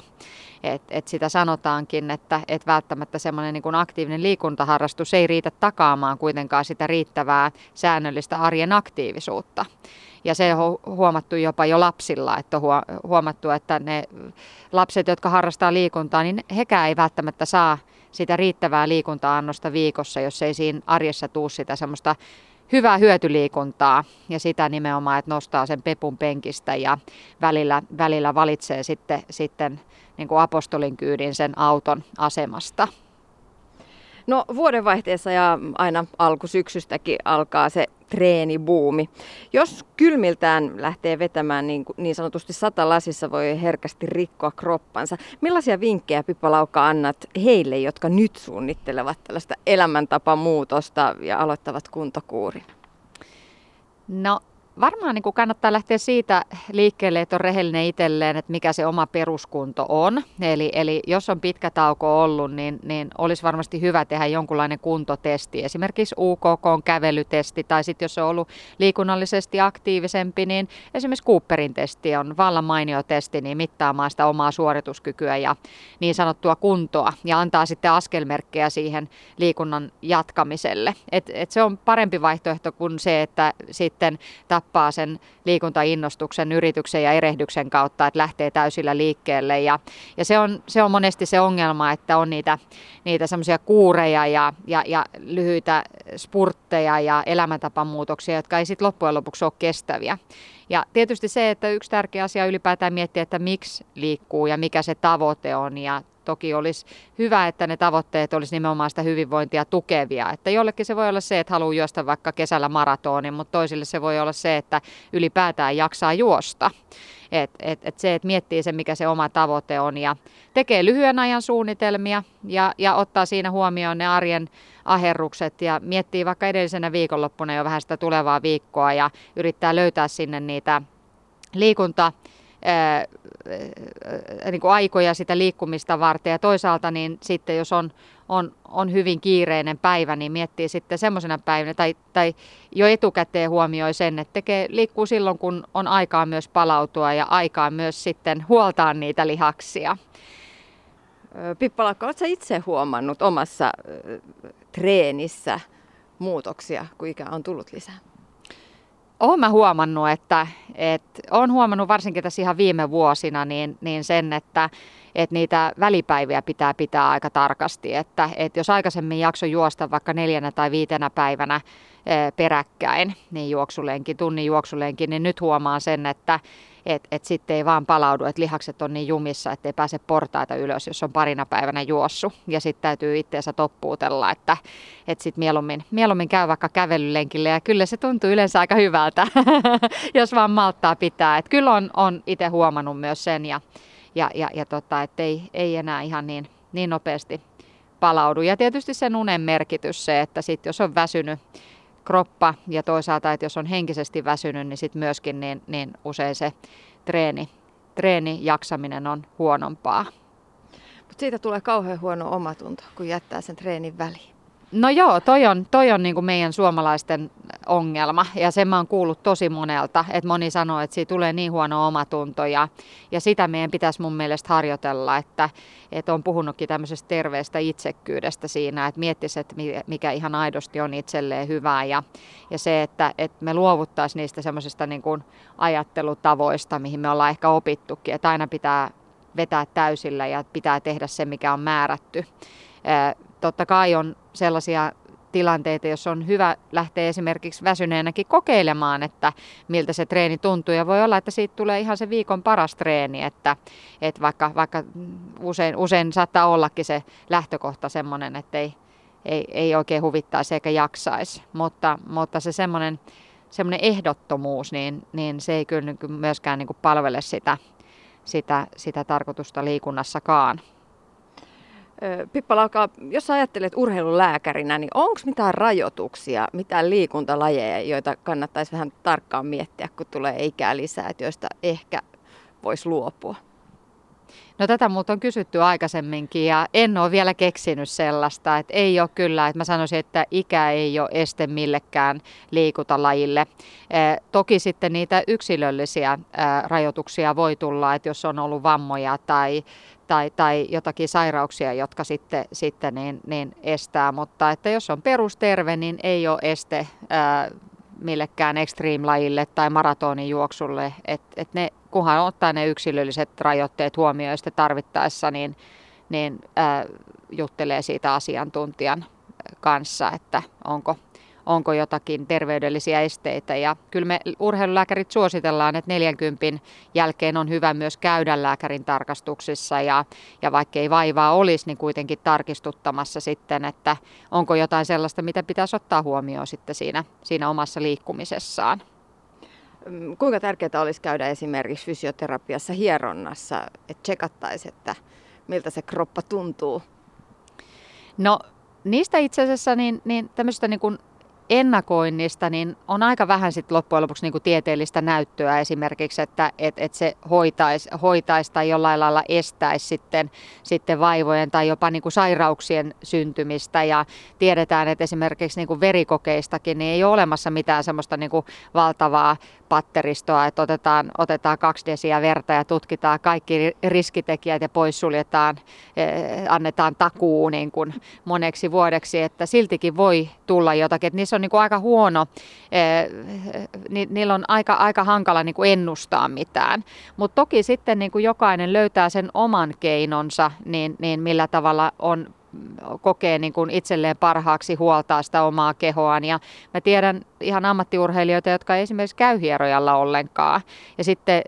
Et, et sitä sanotaankin, että et välttämättä semmoinen niin aktiivinen liikuntaharrastus ei riitä takaamaan kuitenkaan sitä riittävää säännöllistä arjen aktiivisuutta. Ja se on huomattu jopa jo lapsilla, että on huomattu, että ne lapset, jotka harrastaa liikuntaa, niin hekään ei välttämättä saa sitä riittävää liikunta-annosta viikossa, jos ei siinä arjessa tuu sitä semmoista hyvää hyötyliikuntaa ja sitä nimenomaan, että nostaa sen pepun penkistä ja välillä, välillä valitsee sitten, sitten niin kuin apostolin kyydin sen auton asemasta. No vuodenvaihteessa ja aina alkusyksystäkin alkaa se treenibuumi. Jos kylmiltään lähtee vetämään niin, niin sanotusti sata lasissa, voi herkästi rikkoa kroppansa. Millaisia vinkkejä Pippa Lauka annat heille, jotka nyt suunnittelevat tällaista elämäntapamuutosta ja aloittavat kuntokuurin? No varmaan niin kuin kannattaa lähteä siitä liikkeelle, että on rehellinen itselleen, että mikä se oma peruskunto on. Eli, eli jos on pitkä tauko ollut, niin, niin olisi varmasti hyvä tehdä jonkunlainen kuntotesti. Esimerkiksi UKK-kävelytesti tai sitten jos on ollut liikunnallisesti aktiivisempi, niin esimerkiksi Cooperin testi on vallan mainio testi niin mittaamaan sitä omaa suorituskykyä ja niin sanottua kuntoa ja antaa sitten askelmerkkejä siihen liikunnan jatkamiselle. Et, et se on parempi vaihtoehto kuin se, että sitten tappaa sen liikuntainnostuksen yrityksen ja erehdyksen kautta, että lähtee täysillä liikkeelle. Ja, ja se, on, se on monesti se ongelma, että on niitä, niitä semmoisia kuureja ja, ja, ja lyhyitä spurtteja ja elämäntapamuutoksia, jotka ei sitten loppujen lopuksi ole kestäviä. Ja tietysti se, että yksi tärkeä asia ylipäätään miettiä, että miksi liikkuu ja mikä se tavoite on. Ja toki olisi hyvä, että ne tavoitteet olisi nimenomaan sitä hyvinvointia tukevia. Että jollekin se voi olla se, että haluaa juosta vaikka kesällä maratonin, mutta toisille se voi olla se, että ylipäätään jaksaa juosta. Et, et, et se, että miettii se, mikä se oma tavoite on ja tekee lyhyen ajan suunnitelmia ja, ja ottaa siinä huomioon ne arjen aherrukset ja miettii vaikka edellisenä viikonloppuna jo vähän sitä tulevaa viikkoa ja yrittää löytää sinne niitä liikunta ää, niin kuin aikoja sitä liikkumista varten ja toisaalta niin sitten jos on, on, on hyvin kiireinen päivä, niin miettii sitten semmoisena päivänä tai, tai jo etukäteen huomioi sen, että tekee, liikkuu silloin, kun on aikaa myös palautua ja aikaa myös sitten huoltaa niitä lihaksia. Pippa Lakka, oletko itse huomannut omassa treenissä muutoksia, kun ikä on tullut lisää? Olen mä huomannut, että, että olen huomannut varsinkin tässä ihan viime vuosina niin, niin sen, että, että niitä välipäiviä pitää pitää aika tarkasti. Että, että jos aikaisemmin jakso juosta vaikka neljänä tai viitenä päivänä peräkkäin, niin juoksulenkin, tunnin juoksulenkin, niin nyt huomaan sen, että, että et sitten ei vaan palaudu, että lihakset on niin jumissa, että ei pääse portaita ylös, jos on parina päivänä juossu. Ja sitten täytyy itteensä toppuutella, että, että sitten mieluummin, mieluummin käy vaikka kävelylenkille ja kyllä se tuntuu yleensä aika hyvältä, jos vaan malttaa pitää. Et kyllä on, on itse huomannut myös sen ja, ja, ja, ja tota, että ei, ei enää ihan niin, niin nopeasti palaudu. Ja tietysti sen unen merkitys se, että sit jos on väsynyt kroppa ja toisaalta, että jos on henkisesti väsynyt, niin sitten myöskin niin, niin usein se treeni, treeni jaksaminen on huonompaa. Mutta siitä tulee kauhean huono omatunto, kun jättää sen treenin väliin. No joo, toi on, toi on niin kuin meidän suomalaisten ongelma ja sen mä oon kuullut tosi monelta, että moni sanoo, että siitä tulee niin huono omatunto ja, ja sitä meidän pitäisi mun mielestä harjoitella, että, että on puhunutkin tämmöisestä terveestä itsekkyydestä siinä, että miettisi, että mikä ihan aidosti on itselleen hyvää ja, ja se, että, että me luovuttaisiin niistä semmoisista niin ajattelutavoista, mihin me ollaan ehkä opittukin, että aina pitää vetää täysillä ja pitää tehdä se, mikä on määrätty. Totta kai on sellaisia tilanteita, jos on hyvä lähteä esimerkiksi väsyneenäkin kokeilemaan, että miltä se treeni tuntuu. Ja voi olla, että siitä tulee ihan se viikon paras treeni, että, että vaikka, vaikka usein, usein saattaa ollakin se lähtökohta semmoinen, että ei, ei, ei oikein huvittaisi eikä jaksaisi. Mutta, mutta se semmoinen, semmoinen ehdottomuus, niin, niin se ei kyllä myöskään niin kuin palvele sitä, sitä, sitä tarkoitusta liikunnassakaan. Pippa Lauka, jos ajattelet urheilulääkärinä, niin onko mitään rajoituksia, mitään liikuntalajeja, joita kannattaisi vähän tarkkaan miettiä, kun tulee ikää lisää, että joista ehkä voisi luopua? No tätä muuta on kysytty aikaisemminkin ja en ole vielä keksinyt sellaista, että ei ole kyllä, että mä sanoisin, että ikä ei ole este millekään liikuntalajille. Toki sitten niitä yksilöllisiä rajoituksia voi tulla, että jos on ollut vammoja tai, tai, tai jotakin sairauksia, jotka sitten, sitten niin, niin estää, mutta että jos on perusterve, niin ei ole este ää, millekään extreme-lajille tai maratonin juoksulle, että et ne, kunhan ottaa ne yksilölliset rajoitteet huomioon ja sitten tarvittaessa, niin, niin ää, juttelee siitä asiantuntijan kanssa, että onko, onko jotakin terveydellisiä esteitä. Ja kyllä me urheilulääkärit suositellaan, että 40 jälkeen on hyvä myös käydä lääkärin tarkastuksissa ja, ja vaikka ei vaivaa olisi, niin kuitenkin tarkistuttamassa sitten, että onko jotain sellaista, mitä pitäisi ottaa huomioon sitten siinä, siinä omassa liikkumisessaan. Mm, kuinka tärkeää olisi käydä esimerkiksi fysioterapiassa hieronnassa, että tsekattaisiin, että miltä se kroppa tuntuu? No niistä itse asiassa niin, niin tämmöistä niin kuin ennakoinnista, niin on aika vähän sit loppujen lopuksi niin tieteellistä näyttöä esimerkiksi, että et, et se hoitaisi hoitais tai jollain lailla estäisi sitten, sitten vaivojen tai jopa niin sairauksien syntymistä. Ja tiedetään, että esimerkiksi niin verikokeistakin niin ei ole olemassa mitään semmoista niin valtavaa patteristoa, että otetaan, otetaan kaksi desiä verta ja tutkitaan kaikki riskitekijät ja poissuljetaan, eh, annetaan takuu niin moneksi vuodeksi, että siltikin voi tulla jotakin. Että niissä on niin kuin aika huono, eh, ni, niillä on aika, aika hankala niin kuin ennustaa mitään. Mutta toki sitten niin kuin jokainen löytää sen oman keinonsa, niin, niin millä tavalla on kokee niin kuin itselleen parhaaksi huoltaa sitä omaa kehoaan. Ja mä tiedän ihan ammattiurheilijoita, jotka ei esimerkiksi käy hierojalla ollenkaan. Ja sitten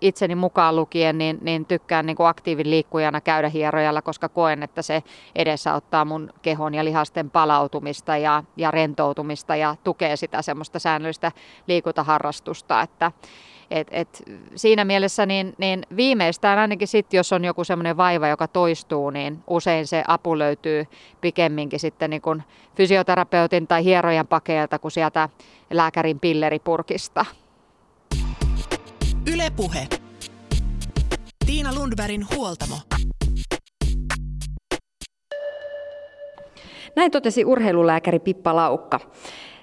itseni mukaan lukien, niin, niin tykkään niin kuin aktiivin liikkujana käydä hierojalla, koska koen, että se edesauttaa mun kehon ja lihasten palautumista ja, ja rentoutumista ja tukee sitä semmoista säännöllistä liikuntaharrastusta. Että, et, et siinä mielessä niin, niin viimeistään ainakin sitten, jos on joku semmoinen vaiva, joka toistuu, niin usein se apu löytyy pikemminkin sitten niin kuin fysioterapeutin tai hierojan pakeelta kuin sieltä lääkärin pilleripurkista. Ylepuhe. Tiina Lundbergin huoltamo. Näin totesi urheilulääkäri Pippa Laukka.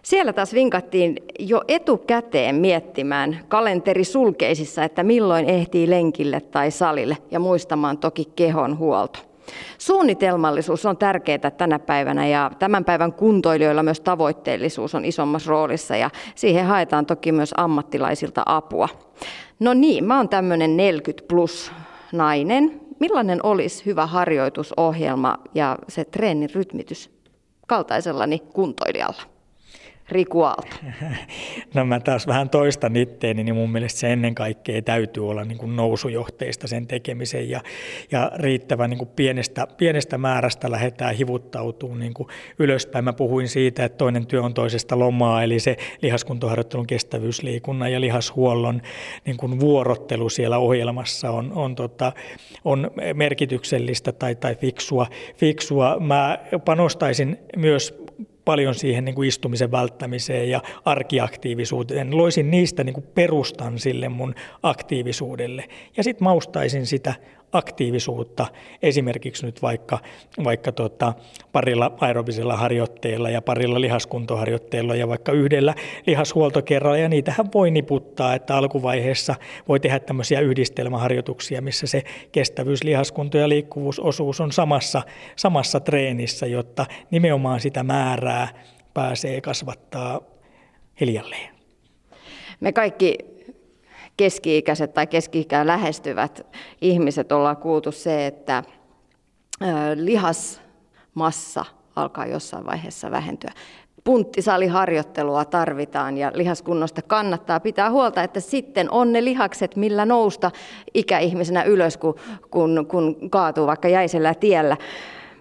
Siellä taas vinkattiin jo etukäteen miettimään kalenteri sulkeisissa, että milloin ehtii lenkille tai salille ja muistamaan toki kehon huolto. Suunnitelmallisuus on tärkeää tänä päivänä ja tämän päivän kuntoilijoilla myös tavoitteellisuus on isommassa roolissa ja siihen haetaan toki myös ammattilaisilta apua. No niin, mä oon tämmöinen 40 plus nainen. Millainen olisi hyvä harjoitusohjelma ja se treenin rytmitys kaltaisellani kuntoilijalla? Riku Aalto? No mä taas vähän toistan itteeni, niin mun mielestä se ennen kaikkea täytyy olla niin kuin nousujohteista sen tekemisen ja, ja riittävän niin kuin pienestä, pienestä määrästä lähdetään hivuttautumaan niin kuin ylöspäin. Mä puhuin siitä, että toinen työ on toisesta lomaa, eli se lihaskuntoharjoittelun kestävyysliikunnan ja lihashuollon niin kuin vuorottelu siellä ohjelmassa on, on, tota, on merkityksellistä tai, tai fiksua. fiksua. Mä panostaisin myös paljon siihen niin kuin istumisen välttämiseen ja arkiaktiivisuuteen. Loisin niistä niin kuin perustan sille mun aktiivisuudelle. Ja sitten maustaisin sitä aktiivisuutta esimerkiksi nyt vaikka, vaikka tota, parilla aerobisella harjoitteella ja parilla lihaskuntoharjoitteella ja vaikka yhdellä lihashuoltokerralla ja niitähän voi niputtaa, että alkuvaiheessa voi tehdä tämmöisiä yhdistelmäharjoituksia, missä se kestävyys, lihaskunto ja liikkuvuusosuus on samassa, samassa treenissä, jotta nimenomaan sitä määrää pääsee kasvattaa hiljalleen. Me kaikki keski-ikäiset tai keski-ikää lähestyvät ihmiset ollaan kuultu se, että lihasmassa alkaa jossain vaiheessa vähentyä. Punttisaliharjoittelua tarvitaan ja lihaskunnosta kannattaa pitää huolta, että sitten on ne lihakset, millä nousta ikäihmisenä ylös, kun, kun, kun kaatuu vaikka jäisellä tiellä.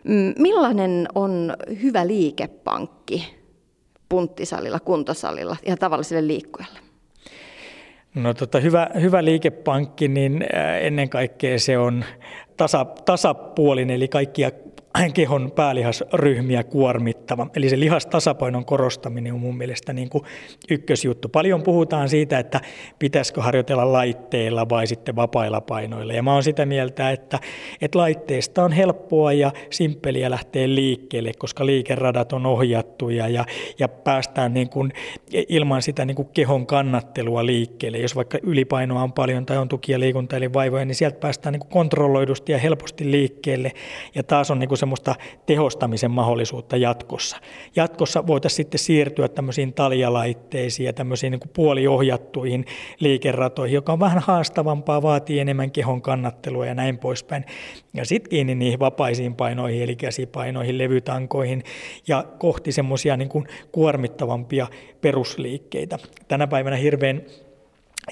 Mm, millainen on hyvä liikepankki punttisalilla, kuntosalilla ja tavalliselle liikkujalle? No tota, hyvä, hyvä liikepankki, niin ennen kaikkea se on tasa, tasapuolinen, eli kaikkia kehon päälihasryhmiä kuormittava. Eli se lihastasapainon korostaminen on mun mielestä niin kuin ykkösjuttu. Paljon puhutaan siitä, että pitäisikö harjoitella laitteilla vai sitten vapailla painoilla. Ja mä oon sitä mieltä, että, että laitteista on helppoa ja simppeliä lähteä liikkeelle, koska liikeradat on ohjattuja ja, ja päästään niin kuin ilman sitä niin kuin kehon kannattelua liikkeelle. Jos vaikka ylipainoa on paljon tai on tukia liikunta eli vaivoja, niin sieltä päästään niin kuin kontrolloidusti ja helposti liikkeelle. Ja taas on niin kuin semmoista tehostamisen mahdollisuutta jatkossa. Jatkossa voitaisiin sitten siirtyä tämmöisiin taljalaitteisiin ja tämmöisiin niin kuin puoliohjattuihin liikeratoihin, joka on vähän haastavampaa, vaatii enemmän kehon kannattelua ja näin poispäin. Ja sitten kiinni niihin vapaisiin painoihin, eli käsipainoihin, levytankoihin ja kohti semmoisia niin kuormittavampia perusliikkeitä. Tänä päivänä hirveän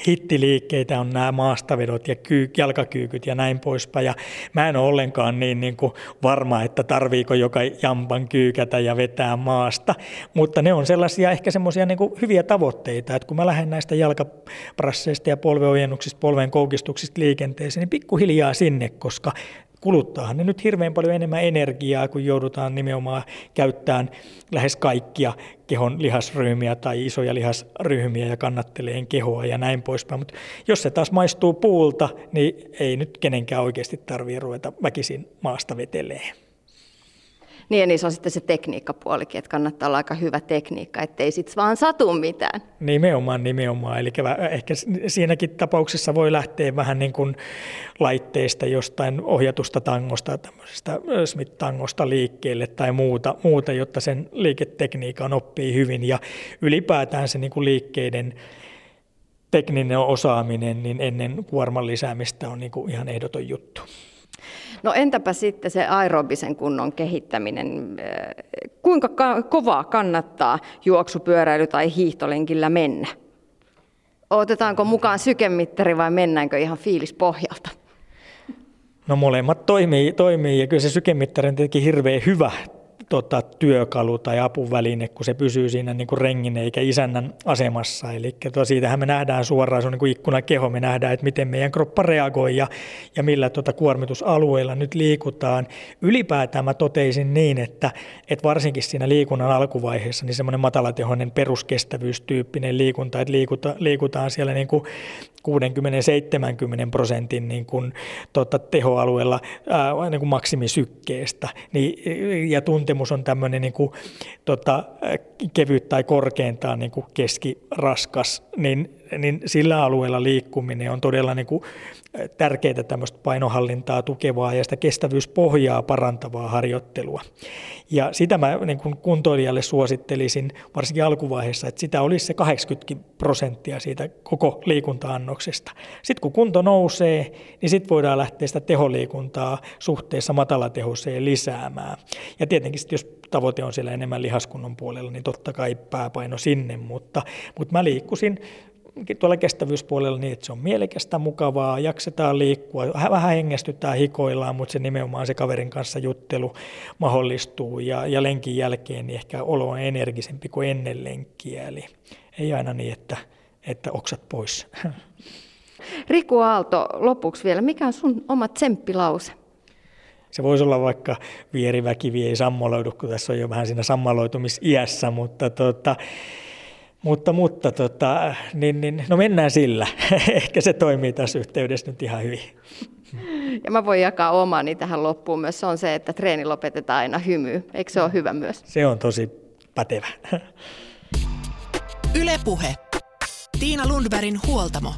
hittiliikkeitä on nämä maastavedot ja kyy, jalkakyykyt ja näin poispäin. Ja mä en ole ollenkaan niin, niin kuin varma, että tarviiko joka jampan kyykätä ja vetää maasta, mutta ne on sellaisia ehkä semmoisia niin hyviä tavoitteita, että kun mä lähden näistä jalkaprasseista ja polveojennuksista, polven koukistuksista liikenteeseen, niin pikkuhiljaa sinne, koska kuluttaahan ne nyt hirveän paljon enemmän energiaa, kun joudutaan nimenomaan käyttämään lähes kaikkia kehon lihasryhmiä tai isoja lihasryhmiä ja kannatteleen kehoa ja näin poispäin. Mutta jos se taas maistuu puulta, niin ei nyt kenenkään oikeasti tarvitse ruveta väkisin maasta veteleen. Niin niin se on sitten se tekniikkapuolikin, että kannattaa olla aika hyvä tekniikka, ettei sitten vaan satu mitään. Nimenomaan, nimenomaan. Eli ehkä siinäkin tapauksessa voi lähteä vähän niin kuin laitteista jostain ohjatusta tangosta, tämmöisestä Smith-tangosta liikkeelle tai muuta, muuta, jotta sen liiketekniikan oppii hyvin ja ylipäätään se niin kuin liikkeiden tekninen osaaminen niin ennen kuorman lisäämistä on niin kuin ihan ehdoton juttu. No entäpä sitten se aerobisen kunnon kehittäminen? Kuinka kovaa kannattaa juoksupyöräily tai hiihtolenkillä mennä? Otetaanko mukaan sykemittari vai mennäänkö ihan fiilispohjalta? No molemmat toimii, toimii ja kyllä se sykemittari on tietenkin hirveän hyvä tota, työkalu tai apuväline, kun se pysyy siinä niin kuin rengin eikä isännän asemassa. Eli to, siitähän me nähdään suoraan, se on niin kuin ikkunakeho, me nähdään, että miten meidän kroppa reagoi ja, ja millä tota, kuormitusalueilla nyt liikutaan. Ylipäätään mä toteisin niin, että, että varsinkin siinä liikunnan alkuvaiheessa niin semmoinen matalatehoinen peruskestävyystyyppinen liikunta, että liikuta, liikutaan siellä niin kuin 60-70 prosentin niin kuin, tota, tehoalueella ää, niin kuin maksimisykkeestä. Niin, ja tuntemus on tämmöinen niin kuin, tota, kevyt tai korkeintaan niin kuin keskiraskas, niin, niin sillä alueella liikkuminen on todella niin kuin, tärkeää tämmöistä painohallintaa tukevaa ja sitä kestävyyspohjaa parantavaa harjoittelua. Ja sitä mä niin kun kuntoilijalle suosittelisin varsinkin alkuvaiheessa, että sitä olisi se 80 prosenttia siitä koko liikunta-annoksesta. Sitten kun kunto nousee, niin sitten voidaan lähteä sitä teholiikuntaa suhteessa matalatehoseen lisäämään. Ja tietenkin sit, jos tavoite on siellä enemmän lihaskunnon puolella, niin totta kai pääpaino sinne, mutta, mutta mä liikkusin tuolla kestävyyspuolella niin, että se on mielekästä, mukavaa, jaksetaan liikkua, vähän hengestytään, hikoillaan, mutta se nimenomaan se kaverin kanssa juttelu mahdollistuu ja, ja lenkin jälkeen niin ehkä olo on energisempi kuin ennen lenkkiä, eli ei aina niin, että, että oksat pois. Riku Aalto, lopuksi vielä, mikä on sun oma tsemppilause? Se voisi olla vaikka vieriväkivi ei sammaloidu, kun tässä on jo vähän siinä sammaloitumisiässä, mutta tota, mutta, mutta tota, niin, niin, no mennään sillä. Ehkä se toimii tässä yhteydessä nyt ihan hyvin. Ja mä voin jakaa omani tähän loppuun myös. Se on se, että treeni lopetetaan aina hymy. Eikö se ole hyvä myös? Se on tosi pätevä. Ylepuhe. Tiina Lundbergin huoltamo.